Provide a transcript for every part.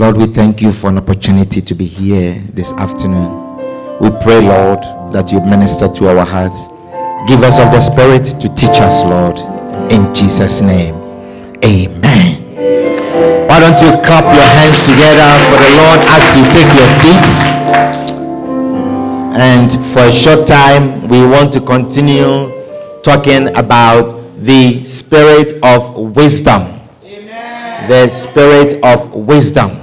Lord, we thank you for an opportunity to be here this afternoon. We pray, Lord, that you minister to our hearts. Give us of the Spirit to teach us, Lord. In Jesus' name. Amen. Why don't you clap your hands together for the Lord as you take your seats? And for a short time, we want to continue talking about the spirit of wisdom. The spirit of wisdom.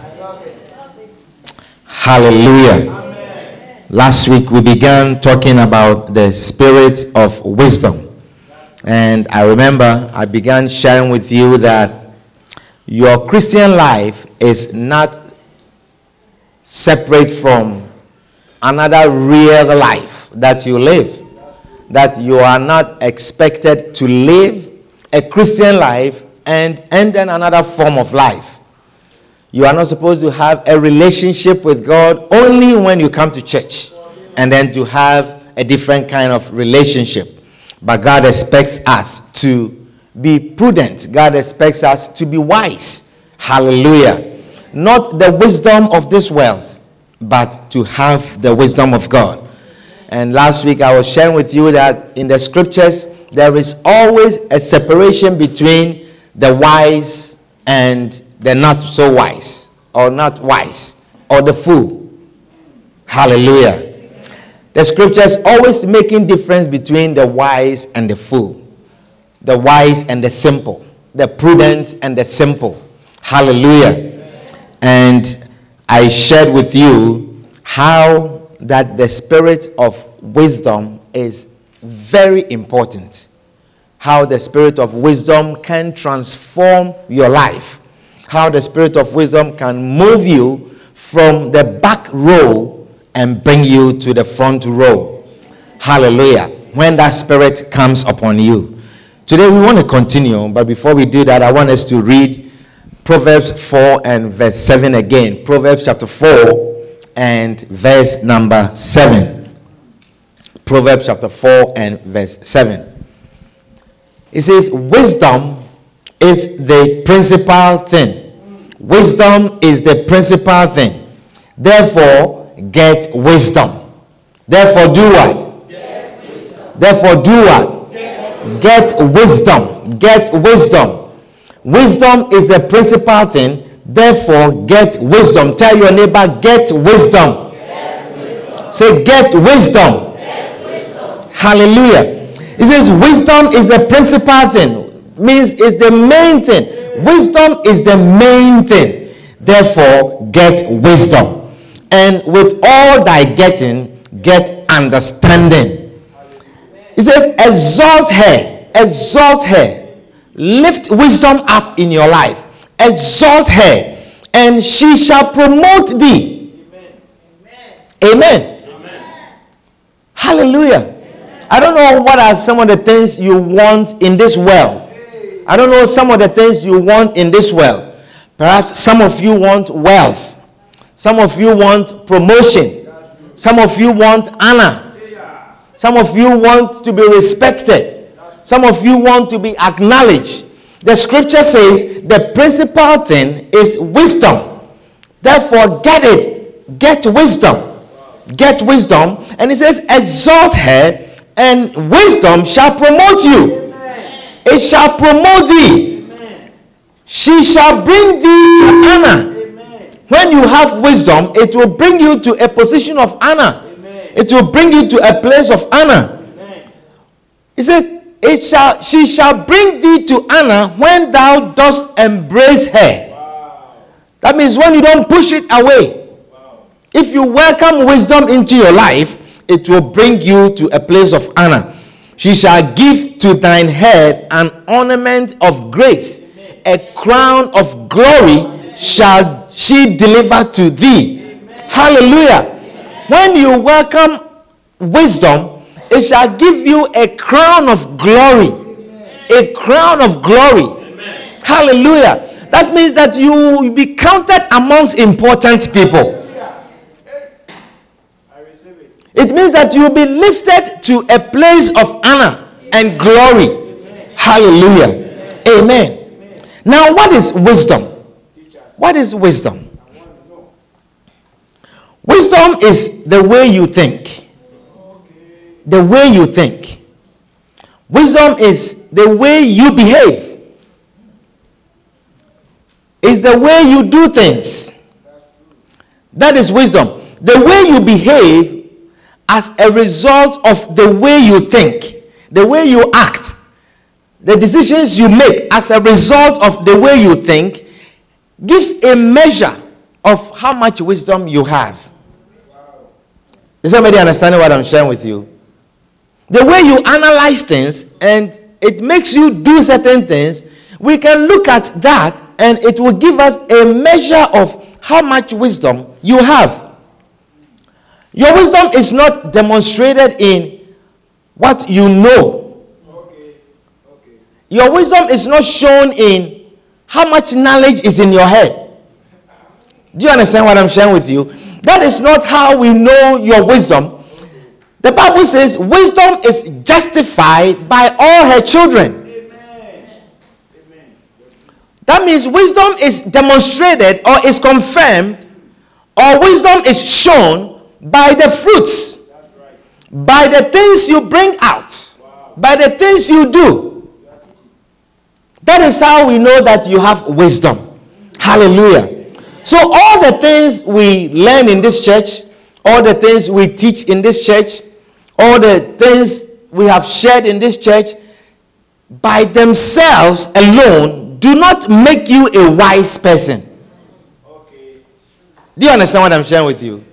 Hallelujah. Last week we began talking about the spirit of wisdom. And I remember I began sharing with you that your Christian life is not separate from another real life that you live. That you are not expected to live a Christian life and, and then another form of life. You are not supposed to have a relationship with God only when you come to church and then to have a different kind of relationship. But God expects us to be prudent, God expects us to be wise. Hallelujah. Not the wisdom of this world, but to have the wisdom of God. And last week I was sharing with you that in the scriptures there is always a separation between the wise and the not so wise, or not wise, or the fool. Hallelujah. The scriptures always making difference between the wise and the fool, the wise and the simple, the prudent and the simple. Hallelujah. And I shared with you how that the spirit of wisdom is very important. How the spirit of wisdom can transform your life. How the spirit of wisdom can move you from the back row and bring you to the front row. Hallelujah. When that spirit comes upon you. Today we want to continue, but before we do that, I want us to read Proverbs 4 and verse 7 again. Proverbs chapter 4 and verse number 7. Proverbs chapter 4 and verse 7. It says, Wisdom is the principal thing. Wisdom is the principal thing. Therefore, get wisdom. Therefore, do what? Therefore, do what? Get wisdom. Get wisdom. Wisdom is the principal thing. Therefore, get wisdom. Tell your neighbor, get wisdom. Say, get wisdom. Hallelujah. It says, wisdom is the principal thing. Means it's the main thing. Wisdom is the main thing. Therefore, get wisdom. And with all thy getting, get understanding. It says, exalt her, exalt her, lift wisdom up in your life, exalt her, and she shall promote thee. Amen. amen Hallelujah. I don't know what are some of the things you want in this world. I don't know some of the things you want in this world. Perhaps some of you want wealth. Some of you want promotion. Some of you want honor. Some of you want to be respected. Some of you want to be acknowledged. The scripture says the principal thing is wisdom. Therefore, get it. Get wisdom. Get wisdom. And it says, exalt her, and wisdom shall promote you. It shall promote thee. She shall bring thee to honor. When you have wisdom, it will bring you to a position of honor. It will bring you to a place of honor. It says, it shall she shall bring thee to honor when thou dost embrace her. That means when you don't push it away. If you welcome wisdom into your life, it will bring you to a place of honor. She shall give to thine head an ornament of grace, a crown of glory shall she deliver to thee. Hallelujah. When you welcome wisdom, it shall give you a crown of glory. A crown of glory. Hallelujah. That means that you will be counted amongst important people. It means that you will be lifted to a place of honor and glory. Hallelujah. Amen. Now, what is wisdom? What is wisdom? Wisdom is the way you think. The way you think. Wisdom is the way you behave. Is the way you do things. That is wisdom. The way you behave as a result of the way you think, the way you act, the decisions you make as a result of the way you think gives a measure of how much wisdom you have. Is somebody understanding what I'm sharing with you? The way you analyze things and it makes you do certain things, we can look at that and it will give us a measure of how much wisdom you have. Your wisdom is not demonstrated in what you know. Your wisdom is not shown in how much knowledge is in your head. Do you understand what I'm sharing with you? That is not how we know your wisdom. The Bible says wisdom is justified by all her children. Amen. That means wisdom is demonstrated or is confirmed or wisdom is shown by the fruits, by the things you bring out, by the things you do. That is how we know that you have wisdom. Hallelujah. So, all the things we learn in this church, all the things we teach in this church, all the things we have shared in this church, by themselves alone, do not make you a wise person. Okay. Do you understand what I'm sharing with you?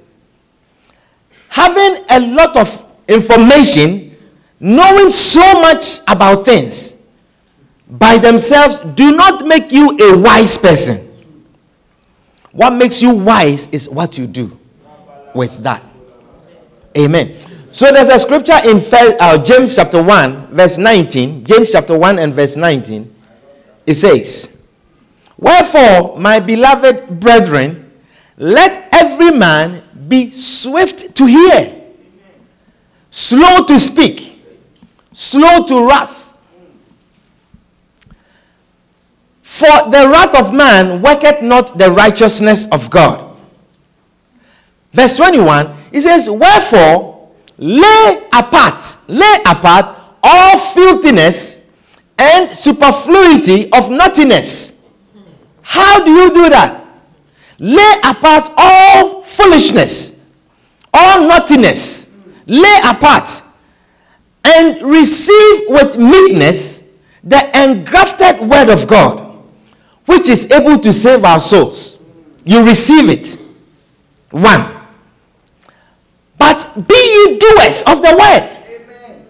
having a lot of information, knowing so much about things by themselves do not make you a wise person. What makes you wise is what you do with that. Amen. So there's a scripture in uh, James chapter 1, verse 19. James chapter 1 and verse 19. It says, Wherefore, my beloved brethren, let every man be swift to hear, slow to speak, slow to wrath. For the wrath of man worketh not the righteousness of God. Verse 21, it says, Wherefore lay apart, lay apart all filthiness and superfluity of naughtiness. How do you do that? Lay apart all foolishness, all naughtiness. Lay apart and receive with meekness the engrafted word of God, which is able to save our souls. You receive it. One. But be ye doers of the word. Amen.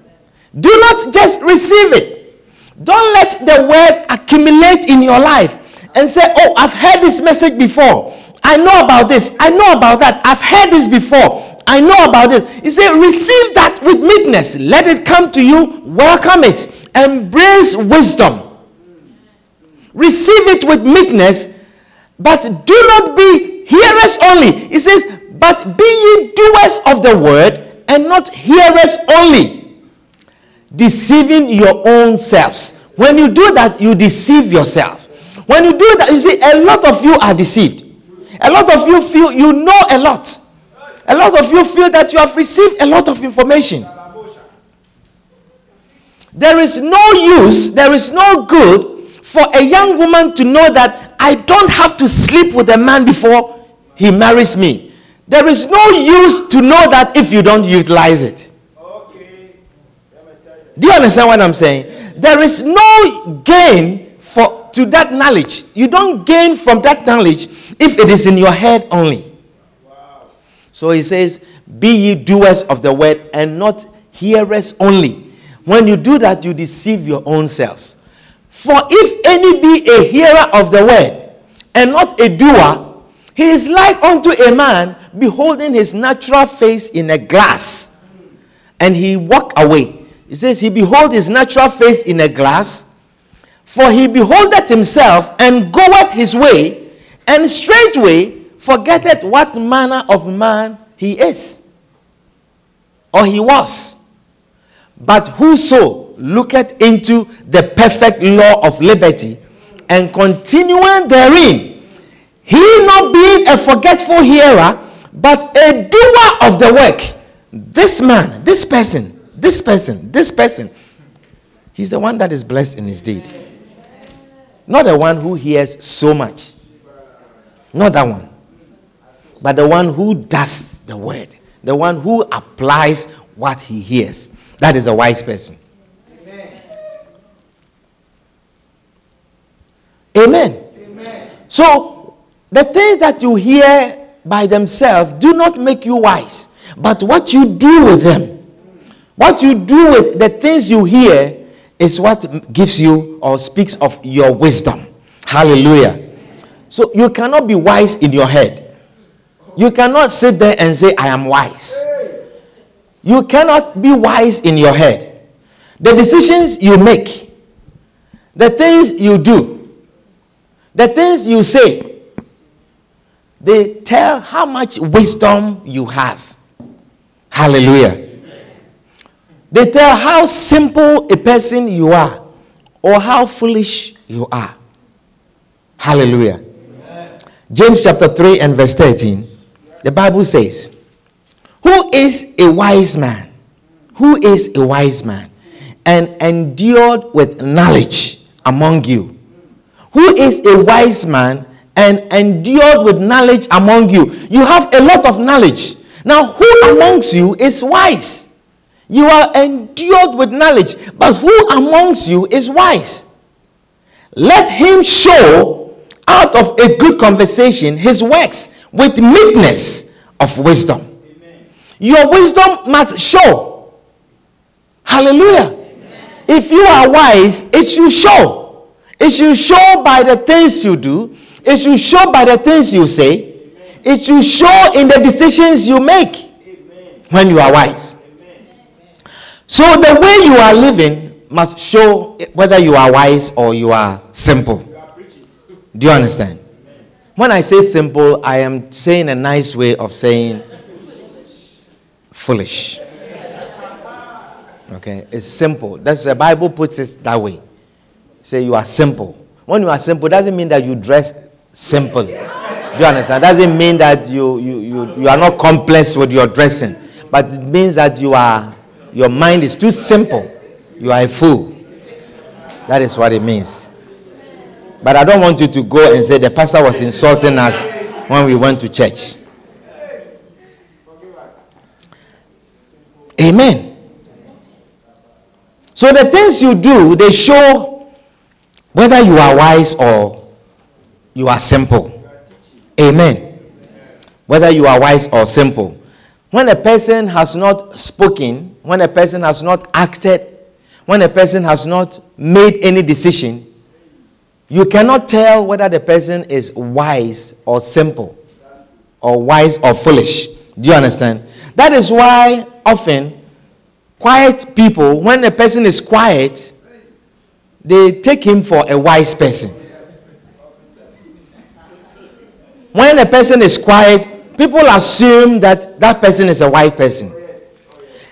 Do not just receive it. Don't let the word accumulate in your life and say, Oh, I've heard this message before. I know about this. I know about that. I've heard this before. I know about this. He said, Receive that with meekness. Let it come to you. Welcome it. Embrace wisdom. Receive it with meekness, but do not be hearers only. He says, But be ye doers of the word and not hearers only, deceiving your own selves. When you do that, you deceive yourself. When you do that, you see, a lot of you are deceived. A lot of you feel you know a lot. A lot of you feel that you have received a lot of information. There is no use, there is no good for a young woman to know that I don't have to sleep with a man before he marries me. There is no use to know that if you don't utilize it. Do you understand what I'm saying? There is no gain for to that knowledge. You don't gain from that knowledge if it is in your head only. Wow. So he says, Be ye doers of the word and not hearers only. When you do that, you deceive your own selves. For if any be a hearer of the word and not a doer, he is like unto a man beholding his natural face in a glass, and he walk away. He says, He behold his natural face in a glass, for he beholdeth himself and goeth his way, and straightway forgetteth what manner of man he is, or he was. But whoso looketh into the perfect law of liberty and continuing therein, he not being a forgetful hearer, but a doer of the work. This man, this person, this person, this person, he's the one that is blessed in his deed. Not the one who hears so much. Not that one. But the one who does the word. The one who applies what he hears. That is a wise person. Amen. Amen. So, the things that you hear by themselves do not make you wise, but what you do with them, what you do with the things you hear, is what gives you or speaks of your wisdom. Hallelujah. So, you cannot be wise in your head. You cannot sit there and say, I am wise. You cannot be wise in your head. The decisions you make, the things you do, the things you say, they tell how much wisdom you have. Hallelujah. They tell how simple a person you are or how foolish you are. Hallelujah. James chapter 3 and verse 13, the Bible says, who is a wise man? Who is a wise man? And endured with knowledge among you. Who is a wise man and endured with knowledge among you? You have a lot of knowledge. Now, who amongst you is wise? You are endured with knowledge, but who amongst you is wise? Let him show out of a good conversation his works with meekness of wisdom. Your wisdom must show. Hallelujah. Amen. If you are wise, it should show. It should show by the things you do, it should show by the things you say, Amen. it should show in the decisions you make Amen. when you are wise. So the way you are living must show whether you are wise or you are simple. Do you understand? When I say simple, I am saying a nice way of saying foolish. Okay, it's simple. That's the Bible puts it that way. Say you are simple. When you are simple, doesn't mean that you dress simple. Do you understand? That Doesn't mean that you, you, you, you are not complex with your dressing, but it means that you are your mind is too simple. You are a fool. That is what it means. But I don't want you to go and say the pastor was insulting us when we went to church. Amen. So the things you do, they show whether you are wise or you are simple. Amen. Whether you are wise or simple. When a person has not spoken, when a person has not acted, when a person has not made any decision, you cannot tell whether the person is wise or simple, or wise or foolish. Do you understand? That is why often quiet people, when a person is quiet, they take him for a wise person. When a person is quiet, people assume that that person is a wise person.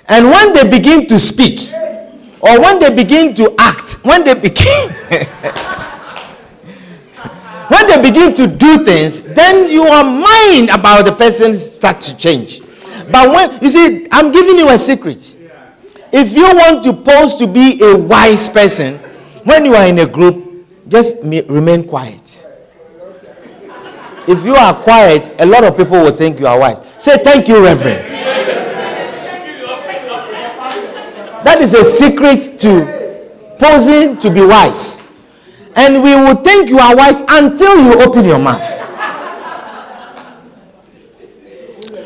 And when they begin to speak, or when they begin to act, when they begin when they begin to do things, then your mind about the person start to change. But when you see, I'm giving you a secret. If you want to pose to be a wise person, when you are in a group, just remain quiet. If you are quiet, a lot of people will think you are wise. Say thank you, Reverend. That is a secret to posing to be wise. And we will think you are wise until you open your mouth.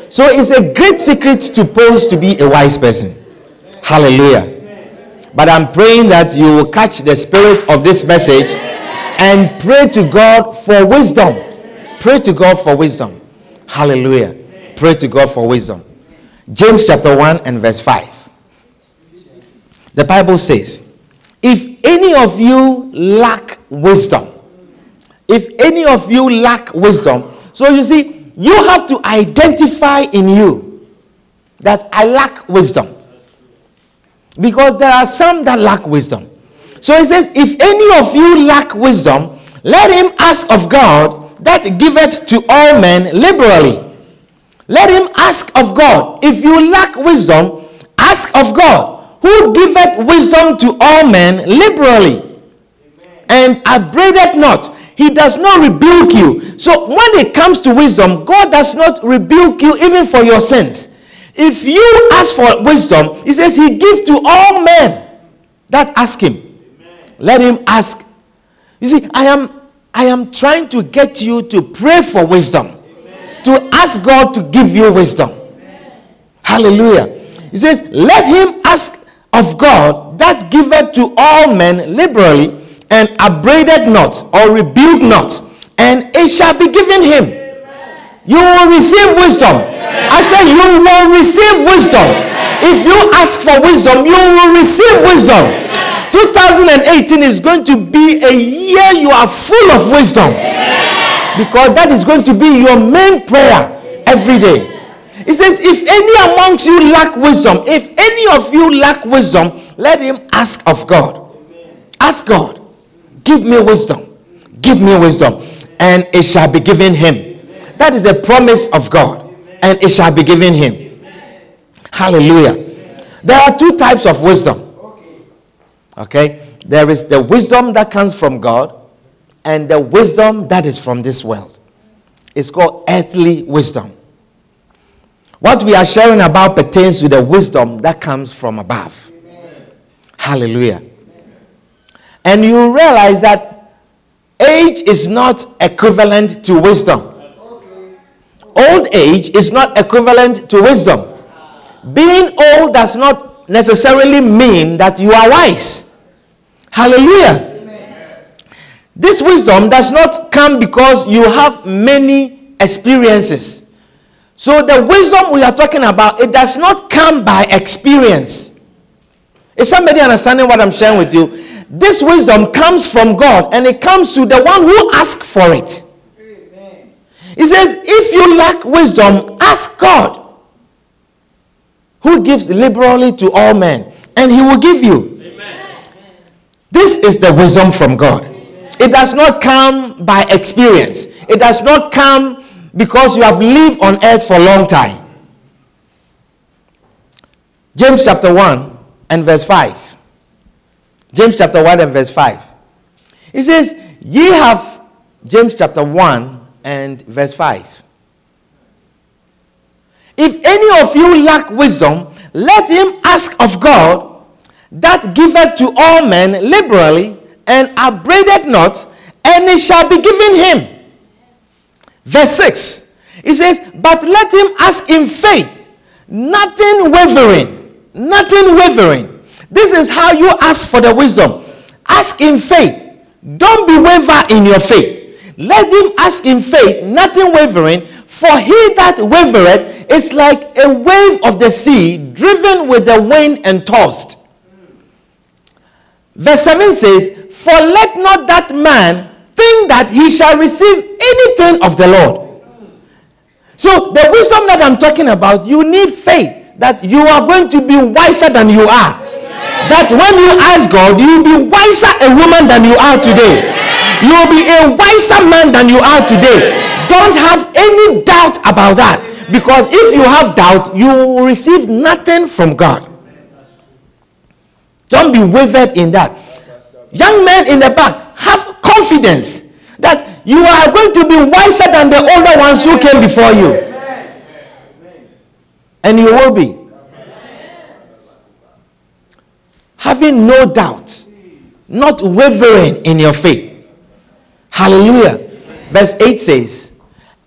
So it's a great secret to pose to be a wise person. Hallelujah. But I'm praying that you will catch the spirit of this message and pray to God for wisdom. Pray to God for wisdom. Hallelujah. Pray to God for wisdom. James chapter 1 and verse 5. The Bible says, If any of you lack wisdom, if any of you lack wisdom, so you see, you have to identify in you that I lack wisdom. Because there are some that lack wisdom. So he says, If any of you lack wisdom, let him ask of God that giveth to all men liberally. Let him ask of God. If you lack wisdom, ask of God, who giveth wisdom to all men liberally, and upbraideth not. He does not rebuke you. So when it comes to wisdom, God does not rebuke you even for your sins. If you ask for wisdom, he says he gives to all men that ask him. Let him ask. You see, I am I am trying to get you to pray for wisdom. To ask God to give you wisdom. Hallelujah. He says, Let him ask of God that giveth to all men liberally and upbraided not or rebuked not, and it shall be given him. You will receive wisdom. I said, You will receive wisdom. If you ask for wisdom, you will receive wisdom. 2018 is going to be a year you are full of wisdom. Because that is going to be your main prayer every day. It says, If any amongst you lack wisdom, if any of you lack wisdom, let him ask of God. Ask God, give me wisdom. Give me wisdom. And it shall be given him. That is the promise of God. And it shall be given him. Hallelujah. There are two types of wisdom. Okay? There is the wisdom that comes from God and the wisdom that is from this world. It's called earthly wisdom. What we are sharing about pertains to the wisdom that comes from above. Amen. Hallelujah. And you realize that age is not equivalent to wisdom. Old age is not equivalent to wisdom. Being old does not necessarily mean that you are wise. Hallelujah. Amen. This wisdom does not come because you have many experiences. So the wisdom we are talking about, it does not come by experience. Is somebody understanding what I'm sharing with you? This wisdom comes from God and it comes to the one who asks for it. Amen. He says, if you lack wisdom, ask God, who gives liberally to all men, and he will give you. This is the wisdom from God. It does not come by experience. It does not come because you have lived on earth for a long time. James chapter 1 and verse 5. James chapter 1 and verse 5. He says, Ye have, James chapter 1 and verse 5. If any of you lack wisdom, let him ask of God that giveth to all men liberally and upbraideth not, and it shall be given him. Verse 6. He says, But let him ask in faith, nothing wavering, nothing wavering. This is how you ask for the wisdom. Ask in faith. Don't be waver in your faith. Let him ask in faith, nothing wavering, for he that wavereth is like a wave of the sea driven with the wind and tossed. Verse 7 says, For let not that man think that he shall receive anything of the Lord. So, the wisdom that I'm talking about, you need faith that you are going to be wiser than you are. That when you ask God, you'll be wiser a woman than you are today. You'll be a wiser man than you are today. Don't have any doubt about that. Because if you have doubt, you will receive nothing from God. Don't be wavered in that. Young men in the back, have confidence that you are going to be wiser than the older ones who came before you. And you will be. Having no doubt, not wavering in your faith. Hallelujah. Verse 8 says,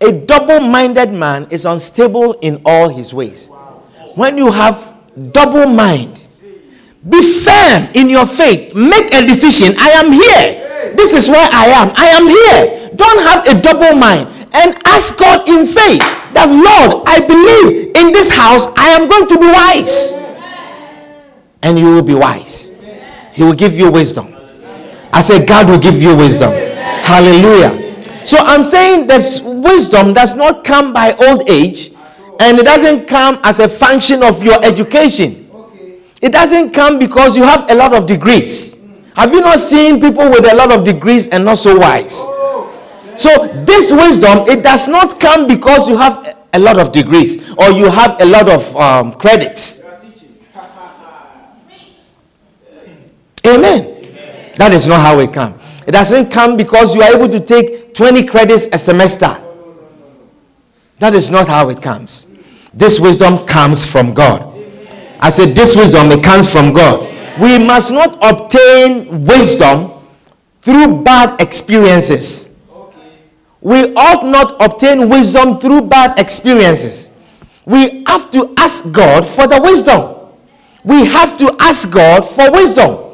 A double minded man is unstable in all his ways. When you have double mind, Be firm in your faith. Make a decision. I am here. This is where I am. I am here. Don't have a double mind and ask God in faith that, Lord, I believe in this house I am going to be wise. And you will be wise. He will give you wisdom. I said, God will give you wisdom. Hallelujah. So I'm saying that wisdom does not come by old age and it doesn't come as a function of your education. It doesn't come because you have a lot of degrees. Have you not seen people with a lot of degrees and not so wise? So this wisdom, it does not come because you have a lot of degrees or you have a lot of um, credits. Amen. That is not how it comes. It doesn't come because you are able to take 20 credits a semester. That is not how it comes. This wisdom comes from God. I said, This wisdom, it comes from God. We must not obtain wisdom through bad experiences. We ought not obtain wisdom through bad experiences. We have to ask God for the wisdom. We have to ask God for wisdom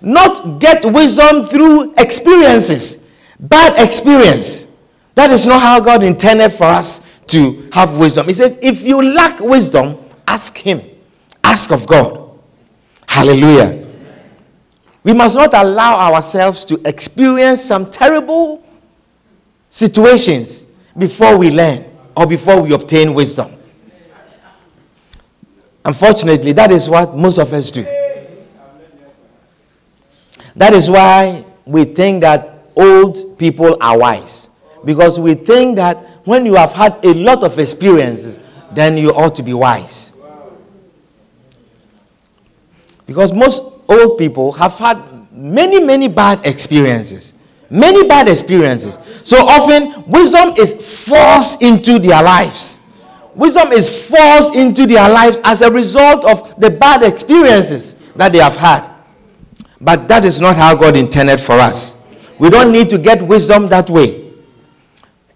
not get wisdom through experiences, bad experience. That is not how God intended for us to have wisdom. He says, if you lack wisdom, ask Him. Ask of God. Hallelujah. We must not allow ourselves to experience some terrible situations before we learn or before we obtain wisdom. Unfortunately, that is what most of us do. That is why we think that old people are wise. Because we think that when you have had a lot of experiences, then you ought to be wise. Because most old people have had many, many bad experiences. Many bad experiences. So often, wisdom is forced into their lives. Wisdom is forced into their lives as a result of the bad experiences that they have had. But that is not how God intended for us. We don't need to get wisdom that way.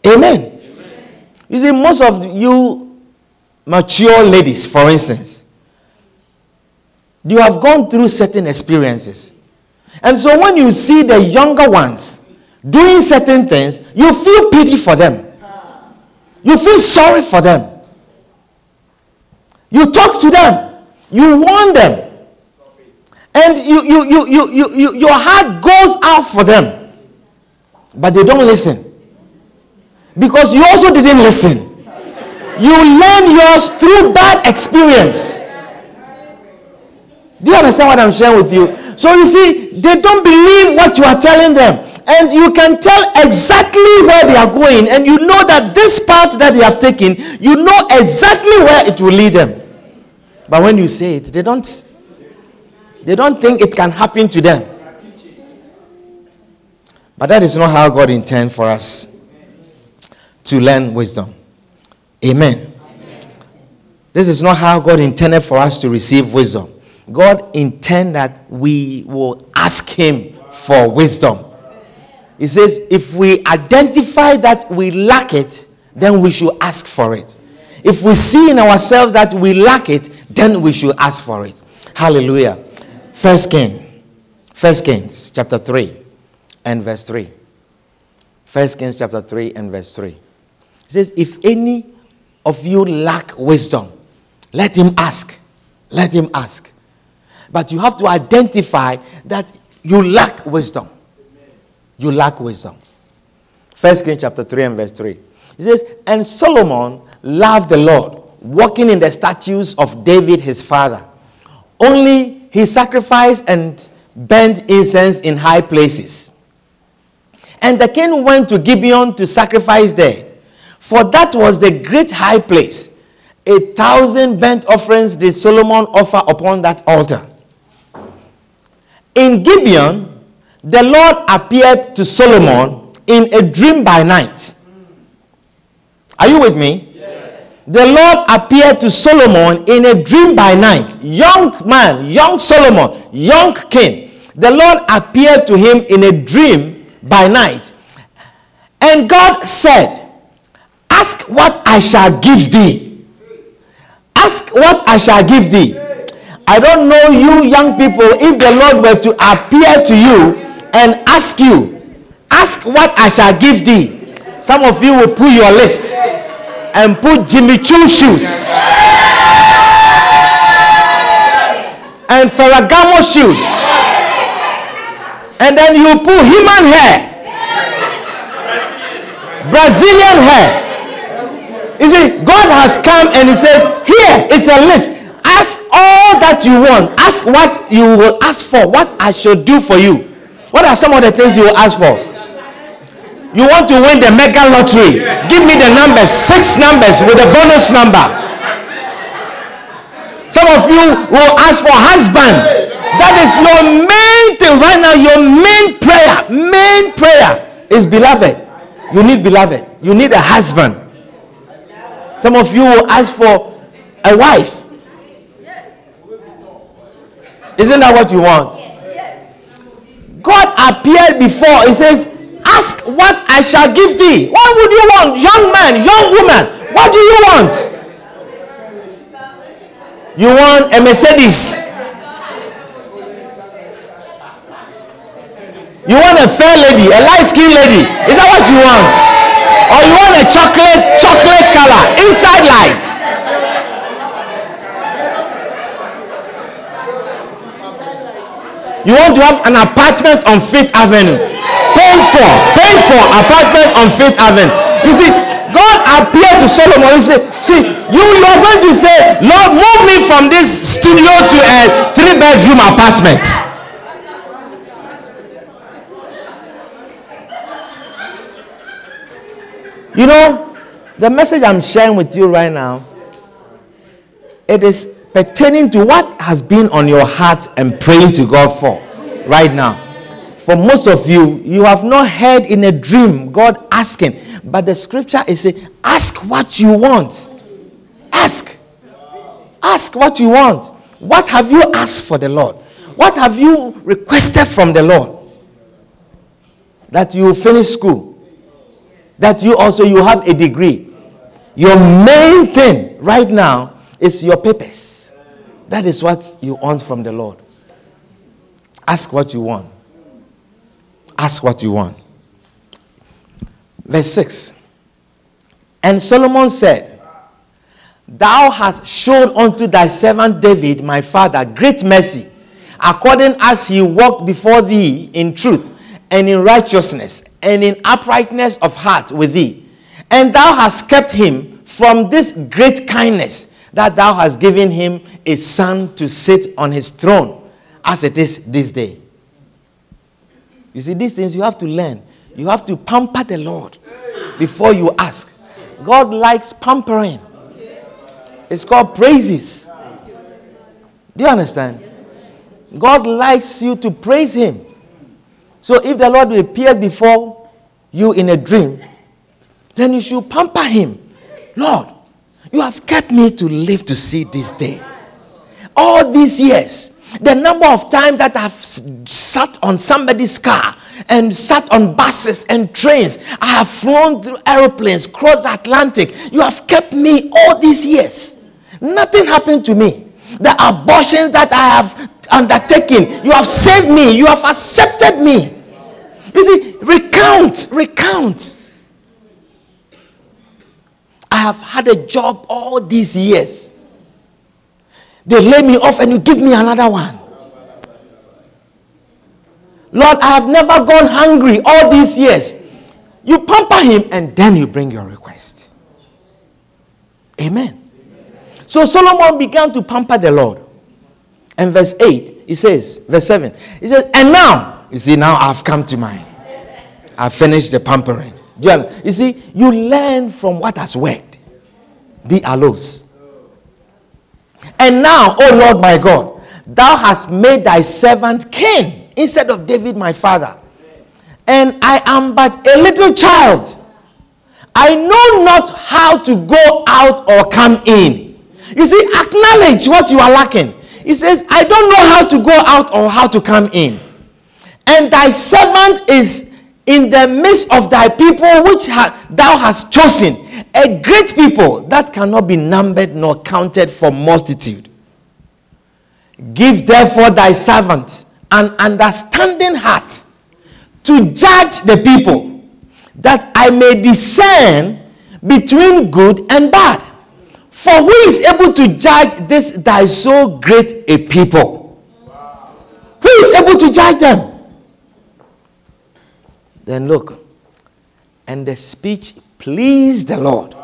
Amen. Amen. You see, most of you mature ladies, for instance, you have gone through certain experiences. And so when you see the younger ones doing certain things, you feel pity for them. You feel sorry for them. You talk to them. You warn them. And you, you, you, you, you, you, your heart goes out for them. But they don't listen. Because you also didn't listen. You learn yours through bad experience. Do you understand what I'm sharing with you? So you see, they don't believe what you are telling them. And you can tell exactly where they are going. And you know that this path that they have taken, you know exactly where it will lead them. But when you say it, they don't they don't think it can happen to them. But that is not how God intends for us to learn wisdom. Amen. This is not how God intended for us to receive wisdom. God intended that we will ask Him for wisdom. He says, if we identify that we lack it, then we should ask for it. If we see in ourselves that we lack it, then we should ask for it. Hallelujah. First King, First Kings chapter 3 and verse 3. First Kings chapter 3 and verse 3. It says, If any of you lack wisdom, let him ask. Let him ask. But you have to identify that you lack wisdom. You lack wisdom. First Kings chapter 3 and verse 3. It says, And Solomon loved the Lord, walking in the statutes of David his father. Only he sacrificed and burnt incense in high places. And the king went to Gibeon to sacrifice there, for that was the great high place. A thousand burnt offerings did Solomon offer upon that altar. In Gibeon, the Lord appeared to Solomon in a dream by night. Are you with me? the Lord appeared to Solomon in a dream by night. Young man, young Solomon, young king. The Lord appeared to him in a dream by night. And God said, Ask what I shall give thee. Ask what I shall give thee. I don't know you young people, if the Lord were to appear to you and ask you, ask what I shall give thee. Some of you will put your list and put Jimmy Choo shoes and Ferragamo shoes. And then you put human hair, Brazilian hair. You see, God has come and He says, Here is a list. Ask all that you want. Ask what you will ask for, what I should do for you. What are some of the things you will ask for? You want to win the mega lottery? Give me the numbers, six numbers with a bonus number. Some of you will ask for husband. That is your main thing right now. Your main prayer, main prayer is beloved. You need beloved. You need a husband. Some of you will ask for a wife. Isn't that what you want? God appeared before. He says, Ask what I shall give thee. What would you want? Young man, young woman, what do you want? You want a Mercedes. You want a fair lady, a light skinned lady. Is that what you want? Or you want a chocolate, chocolate color, inside light. You want to have an apartment on Fifth Avenue. Paid for, paid for apartment on Fifth Avenue. You see, God appeared to Solomon. He said, See, you, you are going to say, Lord, move me from this studio to a three bedroom apartment. You know, the message I'm sharing with you right now, it is pertaining to what has been on your heart and praying to God for right now. For most of you, you have not heard in a dream God asking, but the scripture is saying, ask what you want. Ask. Ask what you want. What have you asked for the Lord? What have you requested from the Lord? That you finish school that you also you have a degree your main thing right now is your papers that is what you want from the lord. Ask what you want. Ask what you want. Verse 6 and solomon said thou hast showed unto thy servant david my father great mercy according as he walked before thee in truth and in righteousness and in uprightness of heart with thee. And thou hast kept him from this great kindness that thou hast given him a son to sit on his throne as it is this day. You see, these things you have to learn. You have to pamper the Lord before you ask. God likes pampering, it's called praises. Do you understand? God likes you to praise him. So if the Lord appears before you in a dream, then you should pamper him. Lord, you have kept me to live to see this day. All these years, the number of times that I've sat on somebody's car and sat on buses and trains, I have flown through aeroplanes, crossed the Atlantic. You have kept me all these years. Nothing happened to me. The abortions that I have undertaken, you have saved me, you have accepted me. You see, recount, recount. I have had a job all these years. They lay me off and you give me another one. Lord, I have never gone hungry all these years. You pamper him and then you bring your request. Amen. So Solomon began to pamper the Lord. And verse 8, he says, verse 7, he says, And now, you see, now I've come to mine. I've finished the pampering. You, you see, you learn from what has worked. The aloes. And now, O Lord my God, thou hast made thy servant king instead of David my father. And I am but a little child. I know not how to go out or come in. You see, acknowledge what you are lacking. He says, I don't know how to go out or how to come in. And thy servant is in the midst of thy people which ha- thou hast chosen, a great people that cannot be numbered nor counted for multitude. Give therefore thy servant an understanding heart to judge the people, that I may discern between good and bad. For who is able to judge this thy so great a people? Who is able to judge them? Then look, and the speech pleased the Lord.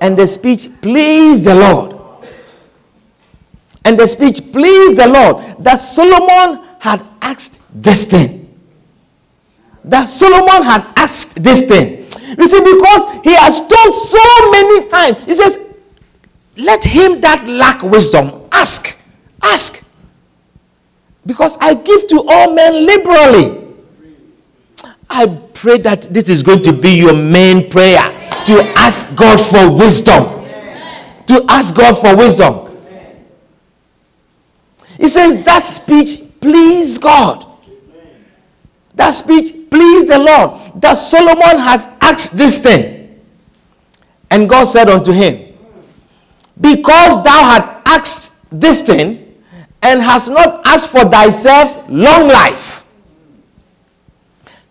And the speech pleased the Lord. And the speech pleased the Lord that Solomon had asked this thing. That Solomon had asked this thing. You see, because he has told so many times, he says, Let him that lack wisdom ask. Ask. Because I give to all men liberally. I pray that this is going to be your main prayer to ask God for wisdom. To ask God for wisdom. He says that speech please God. That speech please the Lord. That Solomon has asked this thing. And God said unto him, Because thou hast asked this thing, and hast not asked for thyself long life,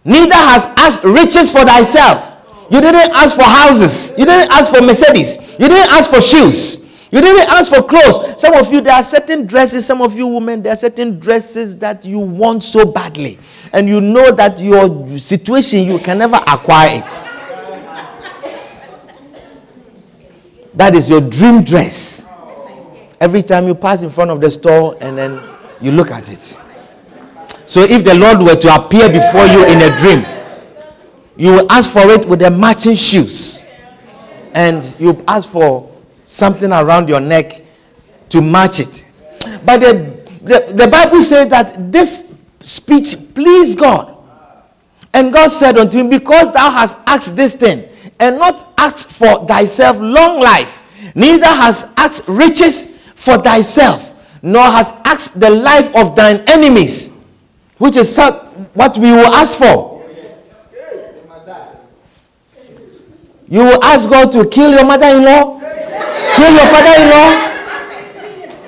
neither has asked riches for thyself. You didn't ask for houses. You didn't ask for Mercedes. You didn't ask for shoes. You didn't ask for clothes. Some of you, there are certain dresses, some of you women, there are certain dresses that you want so badly. And you know that your situation, you can never acquire it. That is your dream dress. Every time you pass in front of the store and then you look at it. So if the Lord were to appear before you in a dream, you will ask for it with the matching shoes. And you ask for something around your neck to match it. But the, the, the Bible says that this speech pleased God. And God said unto him, Because thou hast asked this thing, and not asked for thyself long life, neither hast asked riches for thyself, nor hast asked the life of thine enemies, which is what we will ask for. You will ask God to kill your mother in law, kill your father-in-law.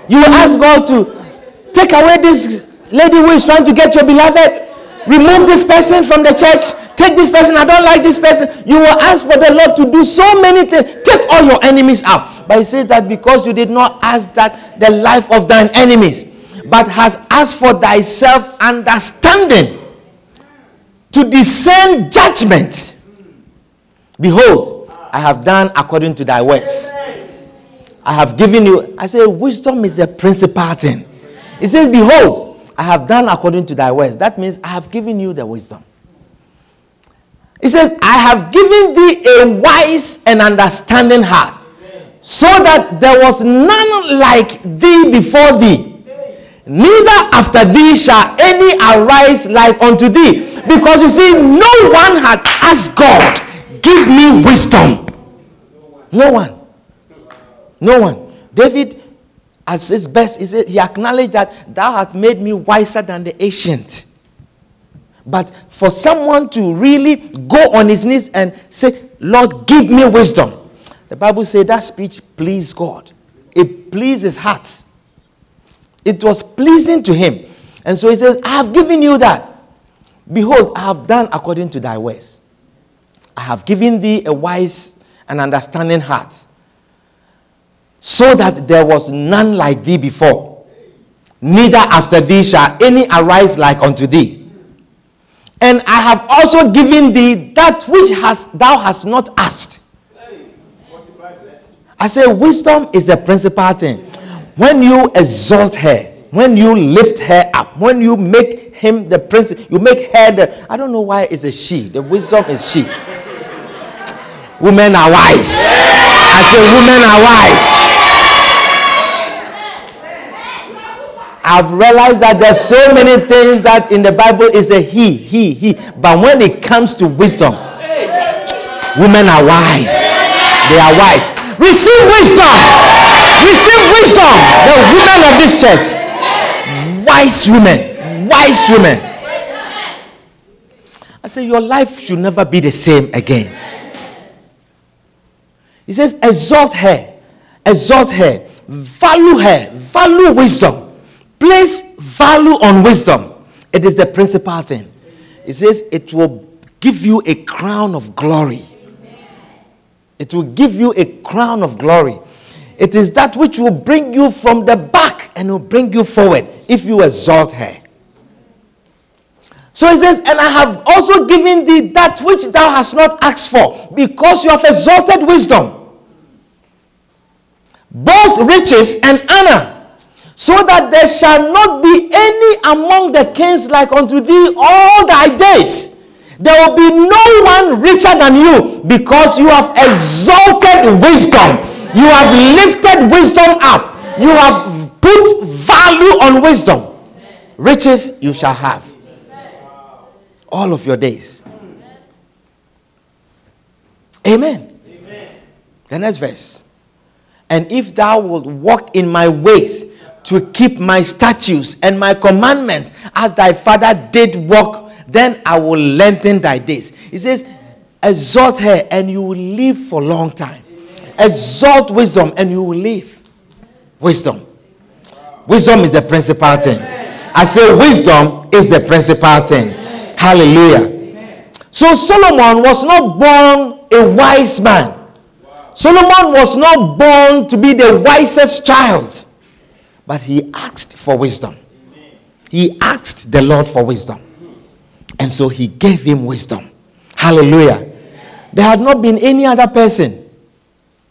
You will ask God to take away this lady who is trying to get your beloved. Remove this person from the church. Take this person. I don't like this person. You will ask for the Lord to do so many things. Take all your enemies out. But he says that because you did not ask that the life of thine enemies, but has asked for thyself understanding to discern judgment. Behold, I have done according to thy words. I have given you. I say, wisdom is the principal thing. He says, Behold, I have done according to thy words. That means I have given you the wisdom. He says, I have given thee a wise and understanding heart, so that there was none like thee before thee, neither after thee shall any arise like unto thee. Because you see, no one had asked God, Give me wisdom. No one. No one. David, at his best, he, said, acknowledged that thou hast made me wiser than the ancient. But for someone to really go on his knees and say, Lord, give me wisdom. The Bible says that speech pleased God. It pleased his heart. It was pleasing to him. And so he says, I have given you that. Behold, I have done according to thy ways. I have given thee a wise and understanding heart so that there was none like thee before, neither after thee shall any arise like unto thee. And I have also given thee that which has, thou hast not asked. I say, wisdom is the principal thing. When you exalt her, when you lift her up, when you make him the prince, you make her the. I don't know why it's a she. The wisdom is she. Women are wise. I say, women are wise. I've realized that there's so many things that in the Bible is a he, he, he. But when it comes to wisdom, women are wise. They are wise. Receive wisdom. Receive wisdom. The women of this church. Wise women. Wise women. I say your life should never be the same again. He says, exalt her. Exalt her value her, value wisdom, place value on wisdom. It is the principal thing. It says it will give you a crown of glory. It will give you a crown of glory. It is that which will bring you from the back and will bring you forward if you exalt her. So he says, And I have also given thee that which thou hast not asked for, because you have exalted wisdom, both riches and honor so that there shall not be any among the kings like unto thee all thy days. There will be no one richer than you because you have exalted wisdom. You have lifted wisdom up. You have put value on wisdom. Riches you shall have all of your days. Amen. The next verse. And if thou wilt walk in my ways to keep my statutes and my commandments as thy father did walk, then I will lengthen thy days. He says, Exalt her and you will live for a long time. Exalt wisdom and you will live. Wisdom. Wisdom is the principal thing. I say, wisdom is the principal thing. Hallelujah. So Solomon was not born a wise man. Solomon was not born to be the wisest child, but he asked for wisdom. He asked the Lord for wisdom. And so he gave him wisdom. Hallelujah. There had not been any other person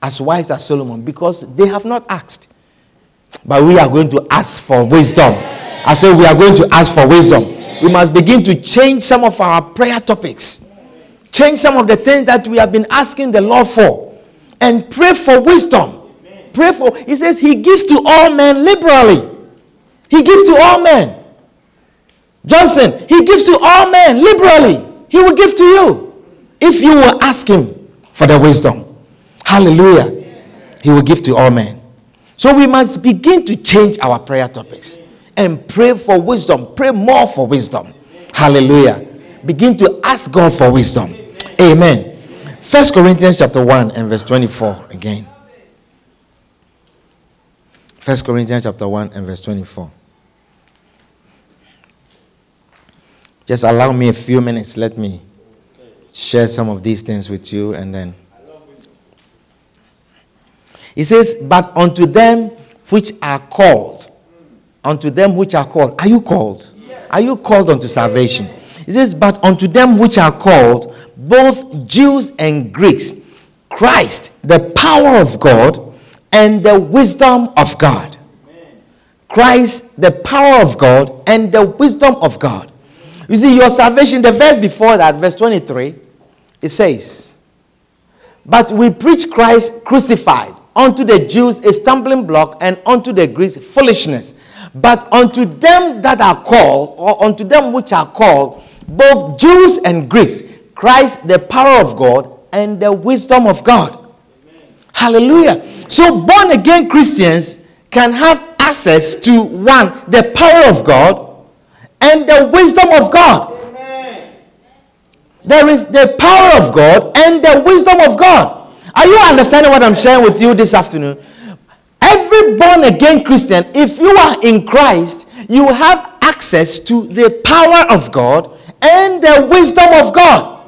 as wise as Solomon because they have not asked. But we are going to ask for wisdom. I say we are going to ask for wisdom. We must begin to change some of our prayer topics. Change some of the things that we have been asking the Lord for and pray for wisdom. Pray for, he says, he gives to all men liberally. He gives to all men. Johnson, he gives to all men liberally. He will give to you if you will ask him for the wisdom. Hallelujah. He will give to all men. So we must begin to change our prayer topics and pray for wisdom. Pray more for wisdom. Hallelujah. Begin to ask God for wisdom. Amen. First Corinthians chapter 1 and verse 24 again. First Corinthians chapter 1 and verse 24. Just allow me a few minutes. Let me share some of these things with you and then. He says, But unto them which are called, unto them which are called. Are you called? Yes. Are you called unto salvation? He says, But unto them which are called, both Jews and Greeks, Christ, the power of God and the wisdom of God. Christ, the power of God and the wisdom of God. You see, your salvation, the verse before that, verse 23, it says, But we preach Christ crucified, unto the Jews a stumbling block, and unto the Greeks foolishness. But unto them that are called, or unto them which are called, both Jews and Greeks, Christ, the power of God and the wisdom of God. Amen. Hallelujah. So, born again Christians can have access to one, the power of God and the wisdom of God. Amen. There is the power of God and the wisdom of God. Are you understanding what I'm sharing with you this afternoon? Every born again Christian, if you are in Christ, you have access to the power of God and the wisdom of God.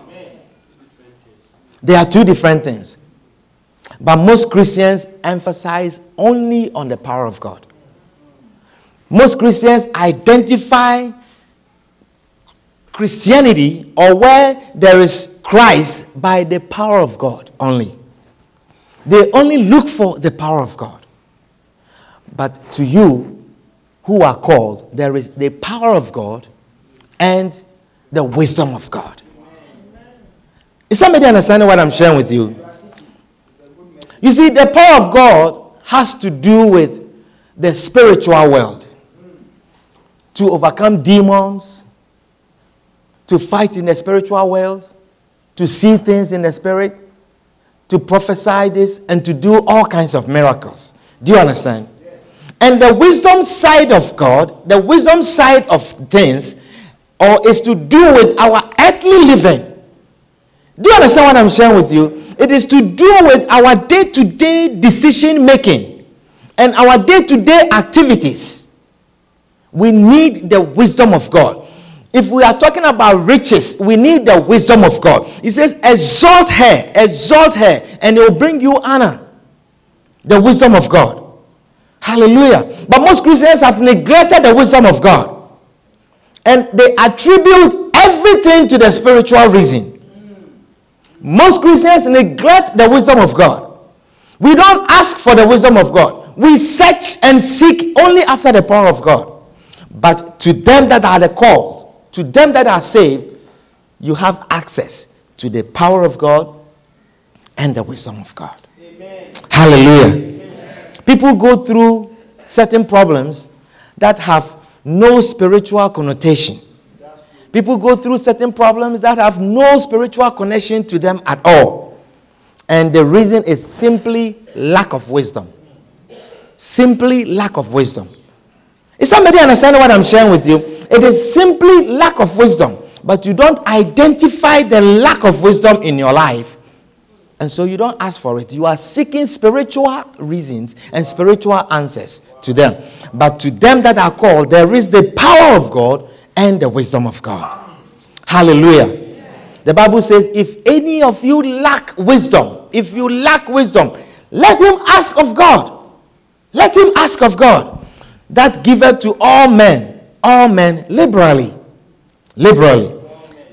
They are two different things. But most Christians emphasize only on the power of God. Most Christians identify Christianity or where there is Christ by the power of God only. They only look for the power of God. But to you who are called, there is the power of God and the wisdom of God. Is somebody understanding what I'm sharing with you? You see, the power of God has to do with the spiritual world. To overcome demons, to fight in the spiritual world, to see things in the spirit, to prophesy this, and to do all kinds of miracles. Do you understand? And the wisdom side of God, the wisdom side of things, or is to do with our earthly living. Do you understand what I'm sharing with you? It is to do with our day to day decision making and our day to day activities, we need the wisdom of God. If we are talking about riches, we need the wisdom of God. He says, Exalt her, exalt her, and it will bring you honor. The wisdom of God. Hallelujah. But most Christians have neglected the wisdom of God. And they attribute everything to the spiritual reason. Most Christians neglect the wisdom of God. We don't ask for the wisdom of God. We search and seek only after the power of God. But to them that are the called, to them that are saved, you have access to the power of God and the wisdom of God. Amen. Hallelujah. Amen. People go through certain problems that have no spiritual connotation. People go through certain problems that have no spiritual connection to them at all. And the reason is simply lack of wisdom. Simply lack of wisdom. Is somebody understanding what I'm sharing with you? It is simply lack of wisdom. But you don't identify the lack of wisdom in your life. And so you don't ask for it. You are seeking spiritual reasons and spiritual answers to them. But to them that are called, there is the power of God and the wisdom of God. Hallelujah. The Bible says, if any of you lack wisdom, if you lack wisdom, let him ask of God. Let him ask of God that giveth to all men, all men liberally, liberally,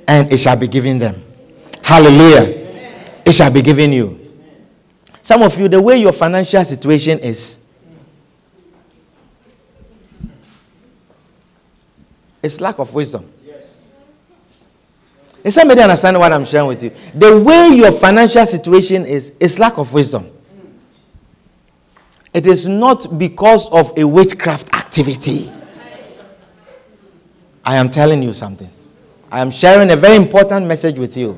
and it shall be given them. Hallelujah. It shall be given you. Some of you, the way your financial situation is, It's lack of wisdom. Is somebody understand what I'm sharing with you? The way your financial situation is, is lack of wisdom. It is not because of a witchcraft activity. I am telling you something. I am sharing a very important message with you.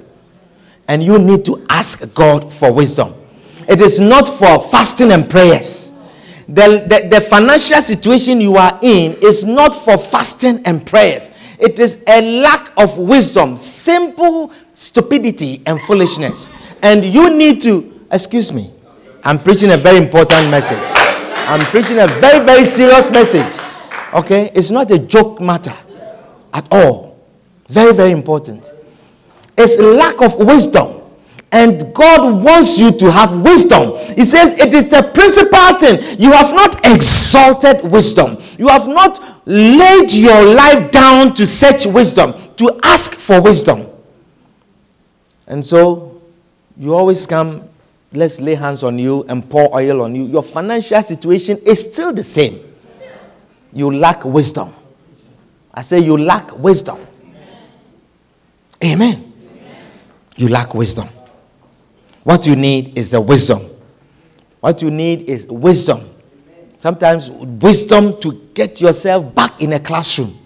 And you need to ask God for wisdom. It is not for fasting and prayers the, the, the financial situation you are in is not for fasting and prayers. It is a lack of wisdom, simple stupidity and foolishness. And you need to, excuse me, I'm preaching a very important message. I'm preaching a very, very serious message. Okay? It's not a joke matter at all. Very, very important. It's a lack of wisdom. And God wants you to have wisdom. He says it is the principal thing. You have not exalted wisdom. You have not laid your life down to search wisdom, to ask for wisdom. And so you always come, let's lay hands on you and pour oil on you. Your financial situation is still the same. You lack wisdom. I say you lack wisdom. Amen. You lack wisdom. What you need is the wisdom. What you need is wisdom. Sometimes wisdom to get yourself back in a classroom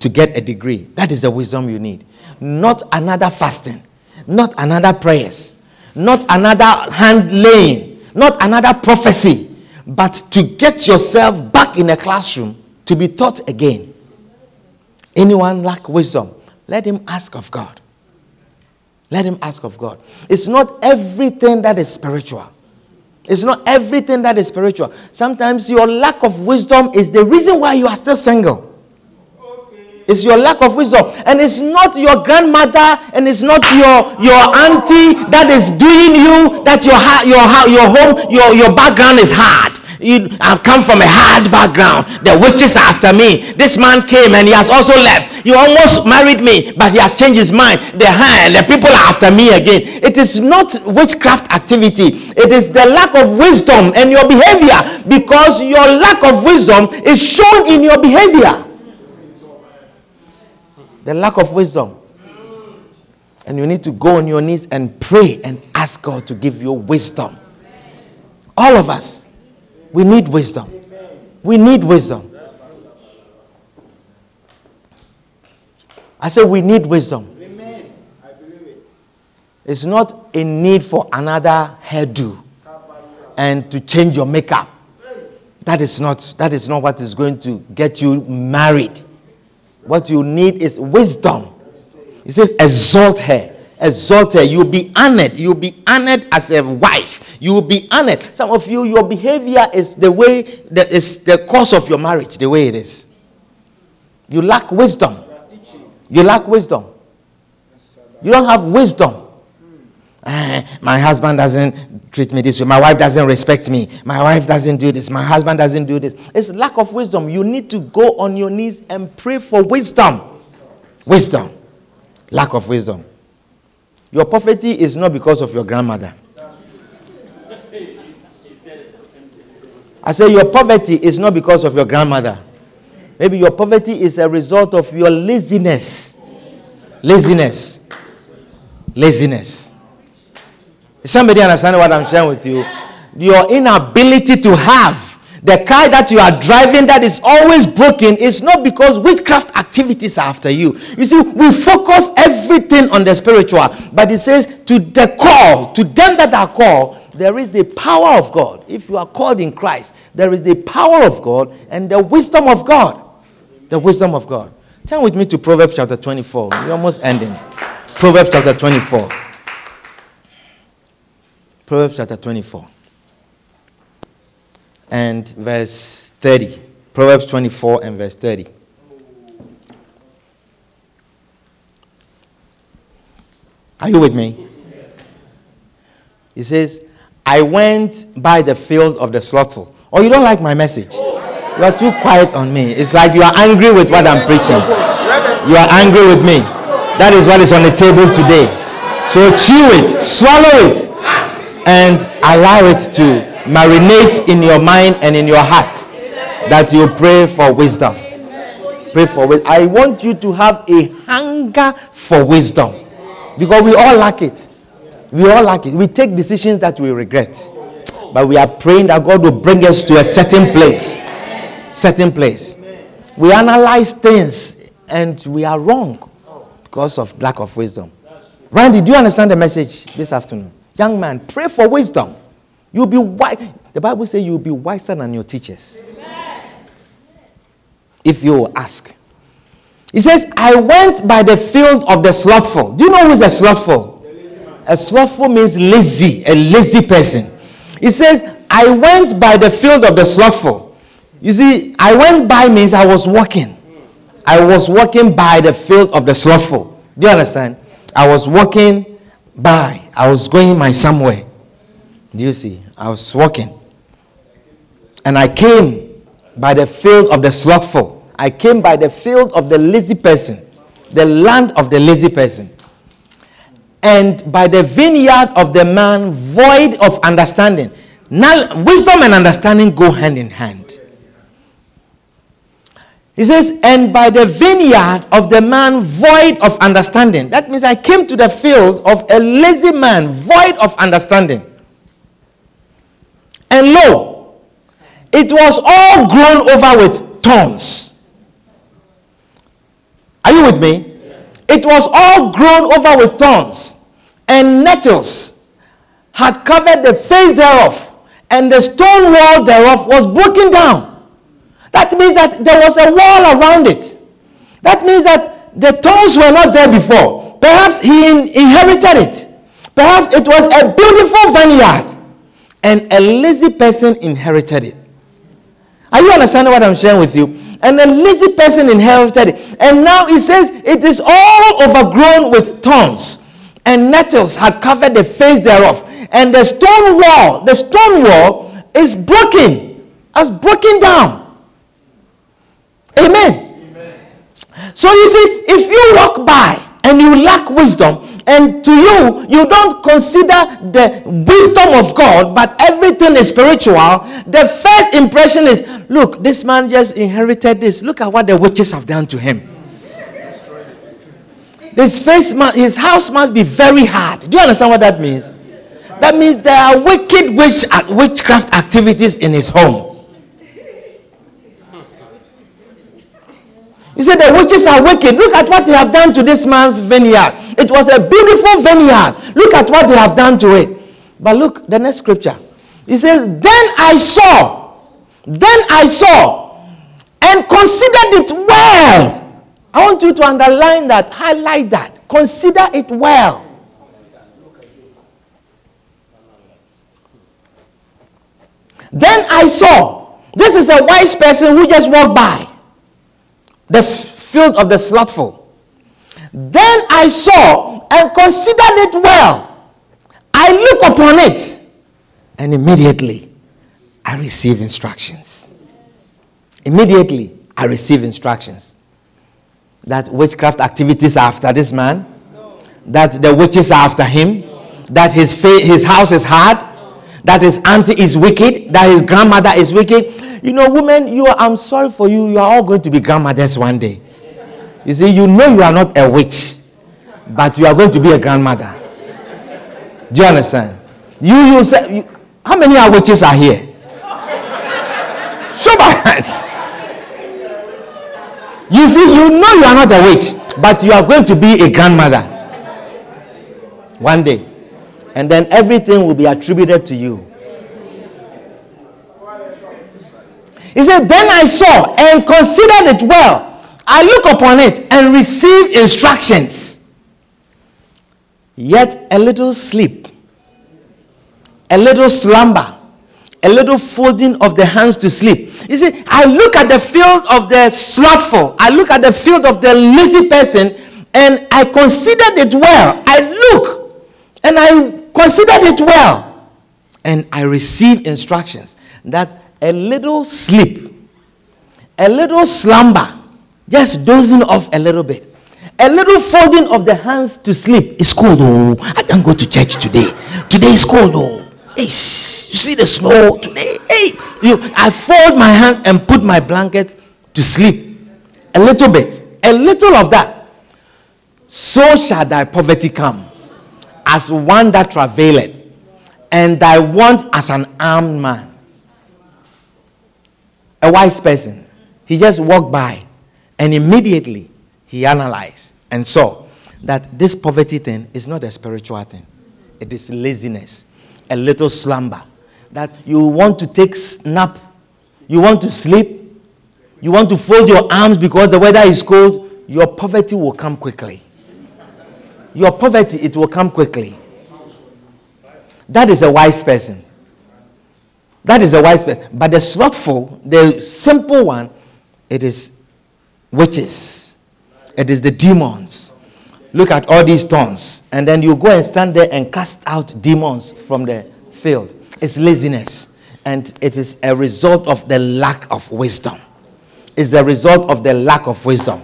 to get a degree. That is the wisdom you need. Not another fasting, not another prayers, not another hand laying, not another prophecy, but to get yourself back in a classroom to be taught again. Anyone lack wisdom, let him ask of God. Let him ask of God. It's not everything that is spiritual. It's not everything that is spiritual. Sometimes your lack of wisdom is the reason why you are still single. It's your lack of wisdom. And it's not your grandmother and it's not your, your auntie that is doing you that your, your, your home, your, your background is hard. You, I've come from a hard background. The witches are after me. This man came and he has also left. You almost married me, but he has changed his mind. The the people are after me again. It is not witchcraft activity. It is the lack of wisdom and your behavior because your lack of wisdom is shown in your behavior. The lack of wisdom. And you need to go on your knees and pray and ask God to give you wisdom. All of us. We need wisdom. We need wisdom. I said we need wisdom. It's not a need for another hairdo and to change your makeup. That is not that is not what is going to get you married. What you need is wisdom. He says, exalt her. Exalted. You'll be honored. You'll be honored as a wife. You will be honored. Some of you, your behavior is the way that is the cause of your marriage, the way it is. You lack wisdom. You lack wisdom. You don't have wisdom. Uh, my husband doesn't treat me this way. My wife doesn't respect me. My wife doesn't do this. My husband doesn't do this. It's lack of wisdom. You need to go on your knees and pray for wisdom. Wisdom. Lack of wisdom. Your poverty is not because of your grandmother. I say your poverty is not because of your grandmother. Maybe your poverty is a result of your laziness. Laziness. Laziness. Somebody understand what I'm sharing with you? Your inability to have the car that you are driving that is always broken is not because witchcraft activities are after you. You see, we focus everything on the spiritual, but it says to the call, to them that are called, there is the power of God. If you are called in Christ, there is the power of God and the wisdom of God. The wisdom of God. Turn with me to Proverbs chapter 24. We're almost ending. Proverbs chapter 24. Proverbs chapter 24 and verse 30. Proverbs 24 and verse 30. Are you with me? He says, I went by the field of the slothful. Oh, you don't like my message? You are too quiet on me. It's like you are angry with what I'm preaching. You are angry with me. That is what is on the table today. So chew it, swallow it, and allow it to marinate in your mind and in your heart that you pray for wisdom. Pray for wisdom. I want you to have a hunger for wisdom because we all lack it. We all lack it. We take decisions that we regret. But we are praying that God will bring us to a certain place. Certain place. We analyze things and we are wrong because of lack of wisdom. Randy, do you understand the message this afternoon? Young man, pray for wisdom. You'll be wise. The Bible says you'll be wiser than your teachers. Amen. If you ask. He says, I went by the field of the slothful. Do you know who is a slothful? A slothful means lazy, a lazy person. He says, I went by the field of the slothful. You see, I went by means I was walking. I was walking by the field of the slothful. Do you understand? I was walking by. I was going my somewhere. Do you see? I was walking. And I came by the field of the slothful. I came by the field of the lazy person, the land of the lazy person. And by the vineyard of the man void of understanding. Now, wisdom and understanding go hand in hand. He says, and by the vineyard of the man void of understanding. That means I came to the field of a lazy man void of understanding. And lo, it was all grown over with thorns. Are you with me? It was all grown over with thorns, and nettles had covered the face thereof, and the stone wall thereof was broken down. That means that there was a wall around it. That means that the thorns were not there before. Perhaps he inherited it. Perhaps it was a beautiful vineyard and a lazy person inherited it. Are you understanding what I'm sharing with you? And a lazy person inherited it. And now he says it is all overgrown with thorns, and nettles had covered the face thereof. And the stone wall, the stone wall is broken, has broken down. Amen. Amen. So you see, if you walk by and you lack wisdom, and to you, you don't consider the wisdom of God, but everything is spiritual. The first impression is look, this man just inherited this. Look at what the witches have done to him. His, face, his house must be very hard. Do you understand what that means? That means there are wicked witch, witchcraft activities in his home. He said, The witches are wicked. Look at what they have done to this man's vineyard. It was a beautiful vineyard. Look at what they have done to it. But look, the next scripture. He says, Then I saw, then I saw, and considered it well. I want you to underline that, highlight that, consider it well. Then I saw, this is a wise person who just walked by the field of the slothful. Then I saw and considered it well. I look upon it, and immediately I receive instructions. Immediately I receive instructions that witchcraft activities are after this man, that the witches are after him, that his, fa- his house is hard, that his auntie is wicked, that his grandmother is wicked. You know, women, you are, I'm sorry for you. You are all going to be grandmothers one day. You see, you know you are not a witch, but you are going to be a grandmother. Do you understand? You, you say, you, how many are witches are here? Show my hands. You see, you know you are not a witch, but you are going to be a grandmother one day. And then everything will be attributed to you. He said, Then I saw and considered it well. I look upon it and receive instructions. Yet a little sleep, a little slumber, a little folding of the hands to sleep. You see, I look at the field of the slothful, I look at the field of the lazy person, and I considered it well. I look and I considered it well, and I receive instructions that a little sleep, a little slumber, just dozing off a little bit. A little folding of the hands to sleep. It's cold, oh. I can't go to church today. Today is cold, oh. Hey, you see the snow today? Hey, you, I fold my hands and put my blanket to sleep. A little bit. A little of that. So shall thy poverty come as one that travaileth, and thy want as an armed man. A wise person. He just walked by and immediately he analyzed and saw that this poverty thing is not a spiritual thing, it is laziness, a little slumber. That you want to take nap, you want to sleep, you want to fold your arms because the weather is cold, your poverty will come quickly. Your poverty, it will come quickly. That is a wise person. That is a wise person. But the slothful, the simple one, it is witches. It is the demons. Look at all these tongues. And then you go and stand there and cast out demons from the field. It's laziness. And it is a result of the lack of wisdom. It's the result of the lack of wisdom.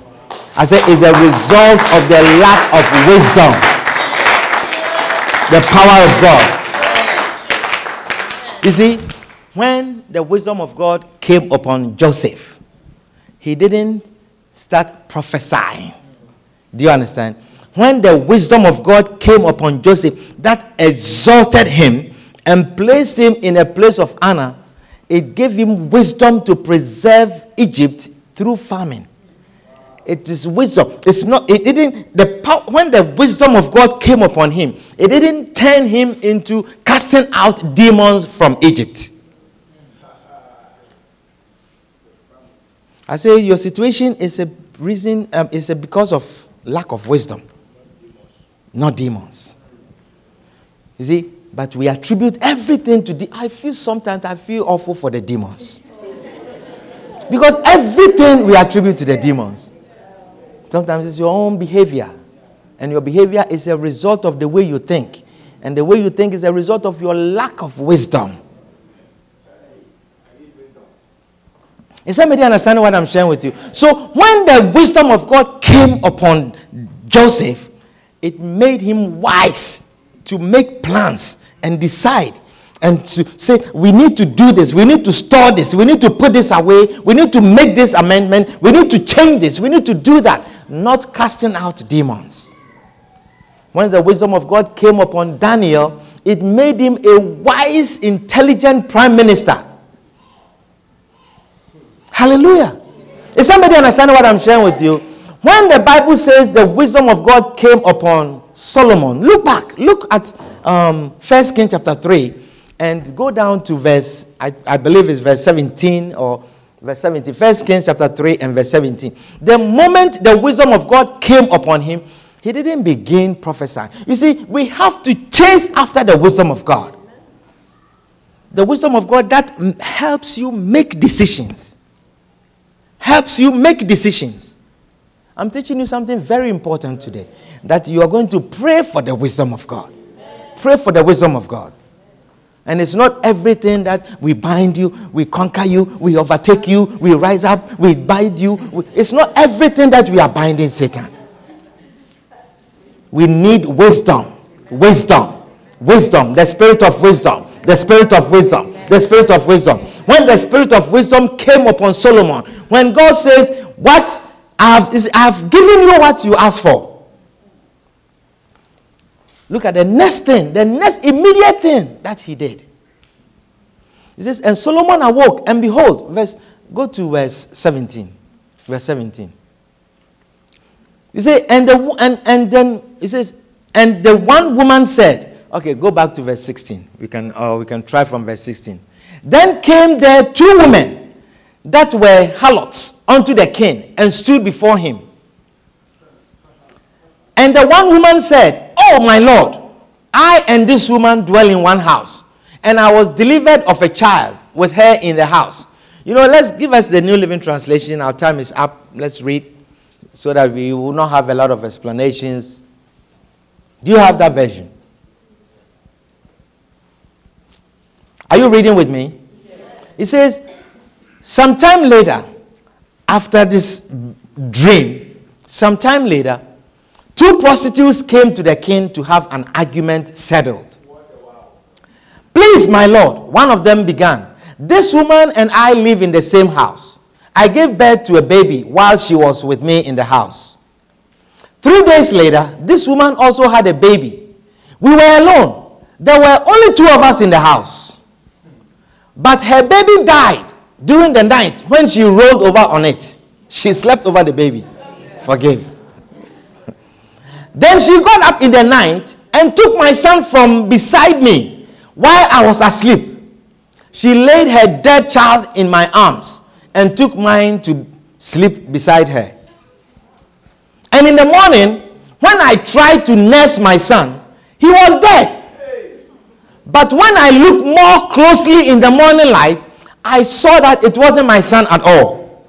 I say it's the result of the lack of wisdom. The power of God. You see, when the wisdom of God came upon Joseph, he didn't start prophesying. Do you understand? When the wisdom of God came upon Joseph, that exalted him and placed him in a place of honor, it gave him wisdom to preserve Egypt through famine. It is wisdom. It's not, it didn't, the power, when the wisdom of God came upon him, it didn't turn him into casting out demons from Egypt. I say your situation is a reason, um, is a because of lack of wisdom, not demons. You see, but we attribute everything to the. I feel sometimes I feel awful for the demons. Because everything we attribute to the demons. Sometimes it's your own behavior. And your behavior is a result of the way you think. And the way you think is a result of your lack of wisdom. Is somebody understanding what I'm sharing with you? So, when the wisdom of God came upon Joseph, it made him wise to make plans and decide and to say, we need to do this, we need to store this, we need to put this away, we need to make this amendment, we need to change this, we need to do that, not casting out demons. When the wisdom of God came upon Daniel, it made him a wise, intelligent prime minister. Hallelujah. Is somebody understanding what I'm sharing with you? When the Bible says the wisdom of God came upon Solomon, look back, look at um, 1 King chapter 3 and go down to verse, I, I believe it's verse 17 or verse 17. 1 Kings chapter 3 and verse 17. The moment the wisdom of God came upon him, he didn't begin prophesying. You see, we have to chase after the wisdom of God. the wisdom of God that helps you make decisions. Helps you make decisions. I'm teaching you something very important today that you are going to pray for the wisdom of God. Pray for the wisdom of God. And it's not everything that we bind you, we conquer you, we overtake you, we rise up, we bind you. It's not everything that we are binding Satan. We need wisdom, wisdom, wisdom, the spirit of wisdom, the spirit of wisdom, the spirit of wisdom. When the spirit of wisdom came upon Solomon, when God says, What I have, is, I have given you what you asked for. Look at the next thing, the next immediate thing that he did. He says, And Solomon awoke, and behold, verse, go to verse 17. Verse 17. He said, and the and and then he says, and the one woman said, okay, go back to verse 16. We can or we can try from verse 16. Then came there two women that were harlots unto the king and stood before him. And the one woman said, Oh my lord, I and this woman dwell in one house, and I was delivered of a child with her in the house. You know, let's give us the New Living Translation. Our time is up. Let's read so that we will not have a lot of explanations. Do you have that version? Are you reading with me? It says, sometime later, after this dream, sometime later, two prostitutes came to the king to have an argument settled. Please, my lord, one of them began. This woman and I live in the same house. I gave birth to a baby while she was with me in the house. Three days later, this woman also had a baby. We were alone. There were only two of us in the house. But her baby died during the night when she rolled over on it. She slept over the baby. Forgive. Then she got up in the night and took my son from beside me while I was asleep. She laid her dead child in my arms and took mine to sleep beside her. And in the morning, when I tried to nurse my son, he was dead. But when I looked more closely in the morning light, I saw that it wasn't my son at all.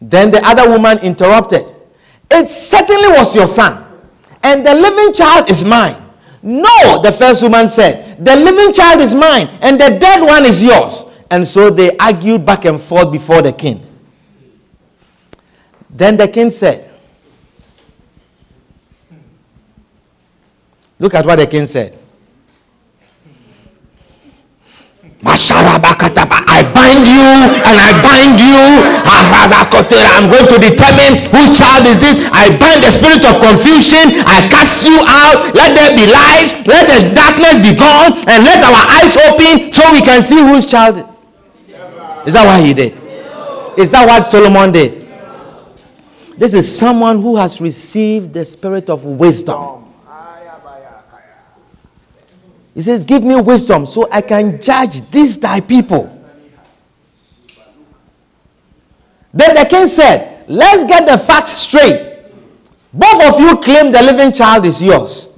Then the other woman interrupted. It certainly was your son, and the living child is mine. No, the first woman said, the living child is mine, and the dead one is yours. And so they argued back and forth before the king. Then the king said, Look at what the king said. I bind you and I bind you. I'm going to determine whose child is this. I bind the spirit of confusion. I cast you out. Let there be light. Let the darkness be gone. And let our eyes open so we can see whose child. Is that what he did? Is that what Solomon did? This is someone who has received the spirit of wisdom. He says, Give me wisdom so I can judge these thy people. Then the king said, Let's get the facts straight. Both of you claim the living child is yours,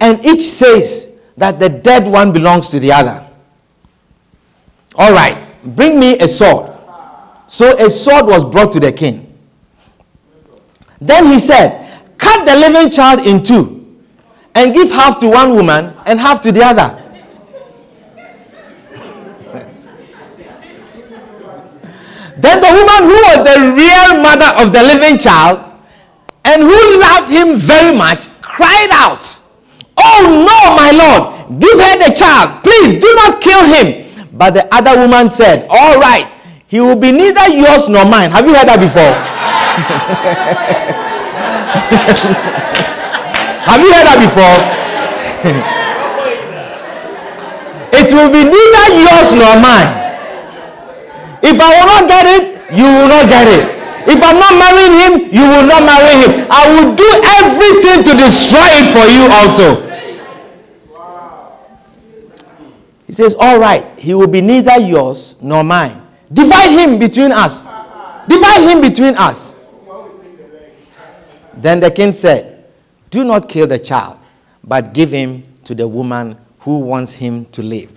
and each says that the dead one belongs to the other. All right, bring me a sword. So a sword was brought to the king. Then he said, Cut the living child in two and give half to one woman and half to the other. Then the woman who was the real mother of the living child and who loved him very much cried out, Oh no, my lord, give her the child. Please do not kill him. But the other woman said, All right, he will be neither yours nor mine. Have you heard that before? Have you heard that before? it will be neither yours nor mine. If I will not get it, you will not get it. If I'm not marrying him, you will not marry him. I will do everything to destroy it for you also. He says, All right, he will be neither yours nor mine. Divide him between us. Divide him between us. Then the king said, Do not kill the child, but give him to the woman who wants him to live.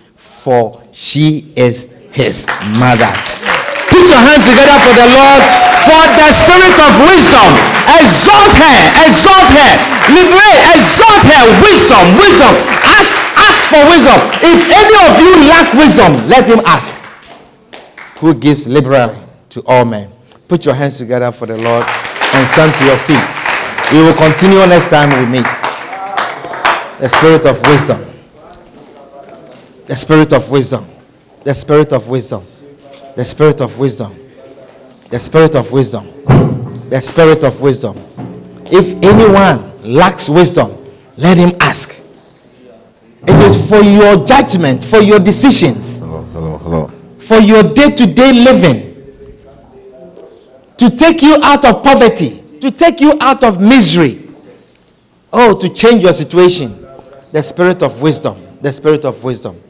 for she is his mother. Put your hands together for the Lord for the spirit of wisdom. Exalt her, exalt her, liberate, exalt her. Wisdom, wisdom. Ask, ask for wisdom. If any of you lack wisdom, let him ask. Who gives liberally to all men? Put your hands together for the Lord and stand to your feet. We will continue next time we meet. The spirit of wisdom. The spirit of wisdom. The spirit of wisdom. The spirit of wisdom. The spirit of wisdom. The spirit of wisdom. If anyone lacks wisdom, let him ask. It is for your judgment, for your decisions, Hello, hello, hello. for your day to day living, to take you out of poverty, to take you out of misery. Oh, to change your situation. The spirit of wisdom. The spirit of wisdom.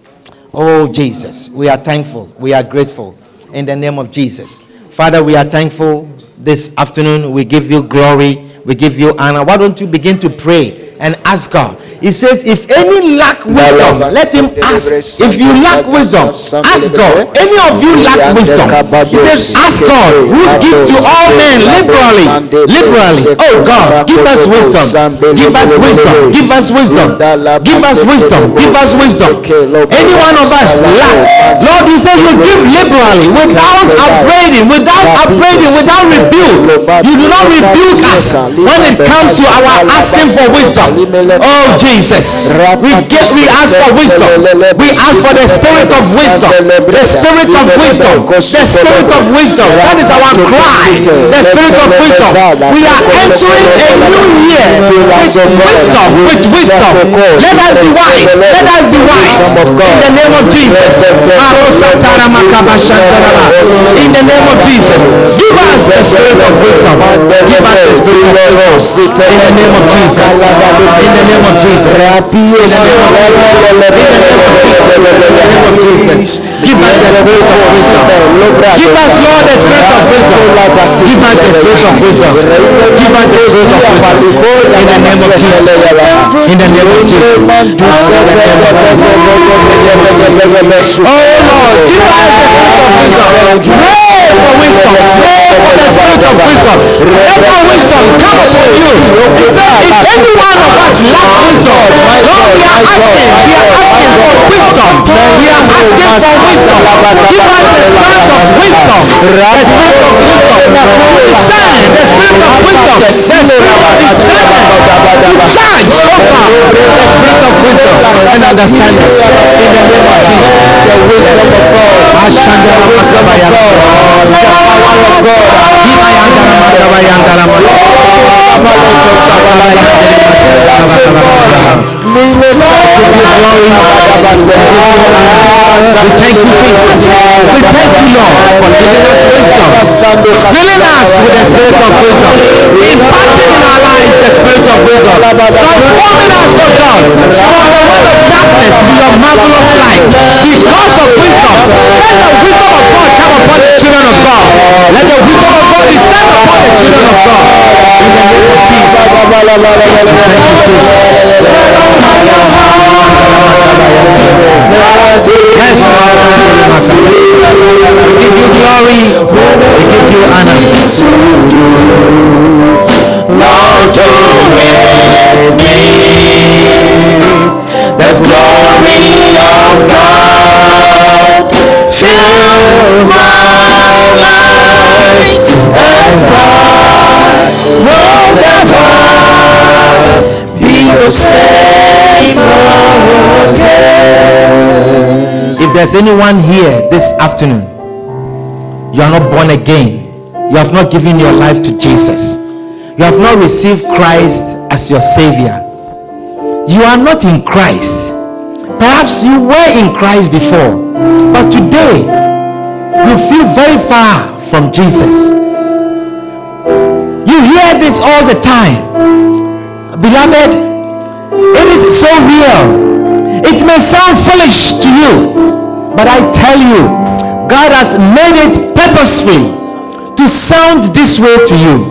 Oh, Jesus, we are thankful. We are grateful in the name of Jesus. Father, we are thankful this afternoon. We give you glory. We give you honor. Why don't you begin to pray and ask God? He says, if any lack wisdom, let him ask. If you lack wisdom, ask God. Any of you lack wisdom, he says, ask God, who gives to all men liberally. Liberally. Oh God, give us wisdom. Give us wisdom. Give us wisdom. Give us wisdom. Give us wisdom. Any one of us lacks. Lord, you say you give liberally without upbraiding, without upbraiding, without rebuke. You do not rebuke us when it comes to our asking for wisdom. Oh Jesus, we get we ask for wisdom. We ask for the spirit of wisdom. The spirit of wisdom. The spirit of wisdom. That is our cry. The spirit of wisdom. We are entering a new year with wisdom. With wisdom. Let us be wise. Let us be wise. In the name of Jesus. In the name of Jesus. Give us the spirit of wisdom. Give us the spirit of wisdom. In the name of Jesus. In the name of Jesus. Give us the spirit of wisdom. Give us, Lord, the spirit of wisdom. Give us the spirit of wisdom. Give us the spirit of wisdom. In the name of Jesus. In the name of Jesus. Oh Lord, give us the spirit of wisdom. Pray for wisdom. Pray for the spirit of wisdom. The wisdom come upon you. He said, if any one of us lack wisdom, Lord, we are asking, we are asking for wisdom. We are asking for wisdom. Give us the spirit of wisdom. The spirit of wisdom. Discern the spirit of wisdom. The spirit of discernment. To judge, God, the spirit of wisdom and understanding. In the name of Jesus. The wisdom of God. Ashandara Makabaya. The power of God. Dibayang dalam mata bayang dalam. We thank you, Jesus. We thank you, Lord, for giving us wisdom, filling us with the spirit of wisdom, imparting in our lives the spirit of wisdom, transforming us, oh God, from the world of darkness to your marvelous light. Because of wisdom, let the wisdom of God come upon the children of God. Let the wisdom of God descend upon the children of God. In the name of Jesus. Thank you, Jesus. Yes, Lord. We give you glory. We give you honor. Lord, with me the glory of God fills my God will never be the same again. If there's anyone here this afternoon, you are not born again, you have not given your life to Jesus, you have not received Christ as your Savior, you are not in Christ. Perhaps you were in Christ before, but today you feel very far from Jesus. Hear this all the time. Beloved, it is so real. It may sound foolish to you, but I tell you, God has made it purposefully to sound this way to you.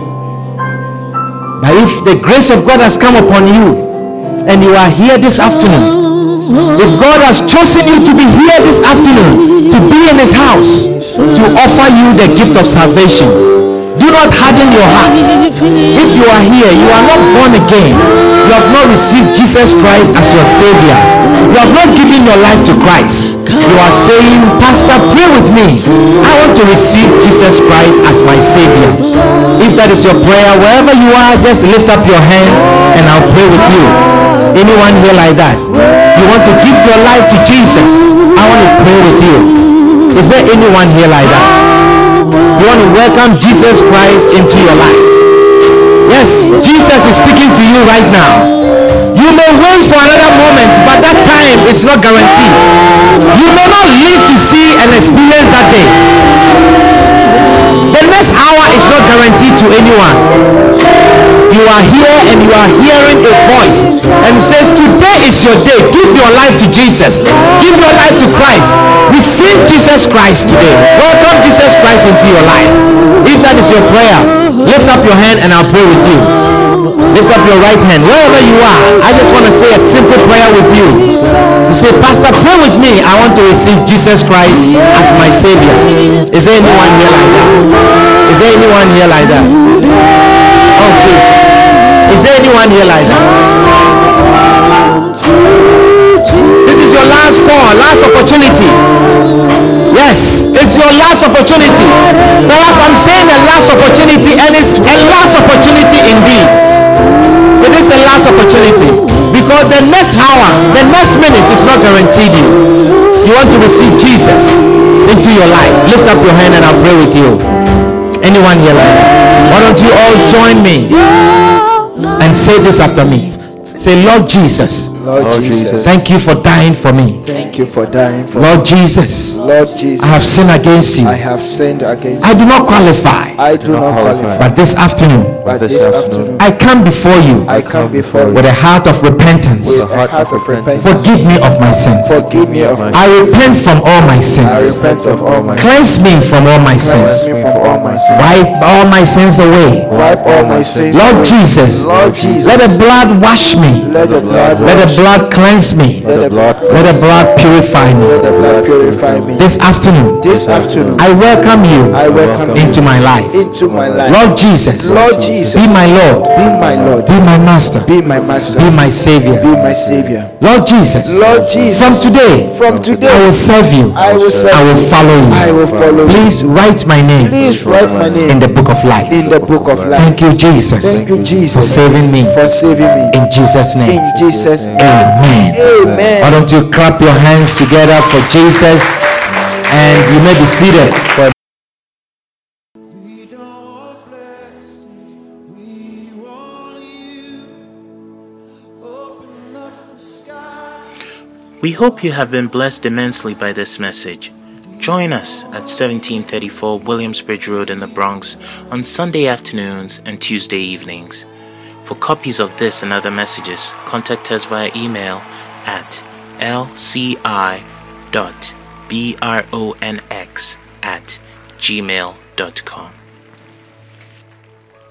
But if the grace of God has come upon you and you are here this afternoon, If God has chosen you to be here this afternoon, to be in His house, to offer you the gift of salvation, do not harden your heart. If you are here, you are not born again. You have not received Jesus Christ as your Savior. You have not given your life to Christ. You are saying, Pastor, pray with me. I want to receive Jesus Christ as my Savior. If that is your prayer, wherever you are, just lift up your hand and I'll pray with you. Anyone here like that? You want to give your life to Jesus? I want to pray with you. Is there anyone here like that? You want to welcome Jesus Christ into your life? Yes, Jesus is speaking to you right now. You may wait for another moment, but that time is not guaranteed. You may not live to see and experience that day. The next hour is not guaranteed to anyone. You are here and you are hearing a voice and it says, Today is your day. Give your life to Jesus. Give your life to Christ. Receive Jesus Christ today. Welcome Jesus Christ into your life. If that is your prayer, lift up your hand and I'll pray with you. Lift up your right hand. Wherever you are, I just want to say a simple prayer with you. You say, Pastor, pray with me. I want to receive Jesus Christ as my Savior. Is there anyone here like that? Is there anyone here like that? Oh, Jesus. Is there anyone here like that? This is your last call, last opportunity. Yes, it's your last opportunity. Perhaps I'm saying a last opportunity, and it's a last opportunity indeed. Last opportunity because the next hour, the next minute is not guaranteed you. You want to receive Jesus into your life. Lift up your hand and I'll pray with you. Anyone here like that? Why don't you all join me and say this after me? Say, Lord Jesus, Lord, Lord Jesus, Jesus. thank you for dying for me. thank you for dying for me Lord Jesus, Lord Jesus. I have sinned against you. I have sinned against you. I do not qualify. I do not qualify. But this afternoon, But this this afternoon, afternoon, I come before you I come before you with a heart of repentance. with a a heart heart of of repentance. repentance. Forgive me of my sins. Forgive me of my sins. I repent from all my sins. I repent of all my sins. Cleanse me from all my Cleanse sins. me from all my sins. Wipe all my sins away. Wipe all my sins. Lord away. Jesus, Lord Jesus, let the blood wash me. let the blood Let the wash. Blood cleanse me. Let the blood Let the blood purify let me. the blood purify me. This afternoon, This afternoon, I welcome you I welcome into you my life. into my life. Lord Jesus, Lord Jesus, be my Lord, be my Lord, be my Master, be my master, be my Savior. be my savior. Lord Jesus, Lord Jesus, from today, from today. I will serve you. I will serve I will follow you. I will follow you. Please write my name Please write my in the book of life. in the book of life. Thank you, Jesus, Thank you, Jesus for saving me. for saving me. In Jesus' name. In Jesus' name. Amen. Amen. Why don't you clap your hands together for Jesus and you may be seated for We don't want blessings, we want you. Open up the sky. We hope you have been blessed immensely by this message. Join us at 1734 Williamsbridge Road in the Bronx on Sunday afternoons and Tuesday evenings. For copies of this and other messages, contact us via email at lci.bronx at gmail.com.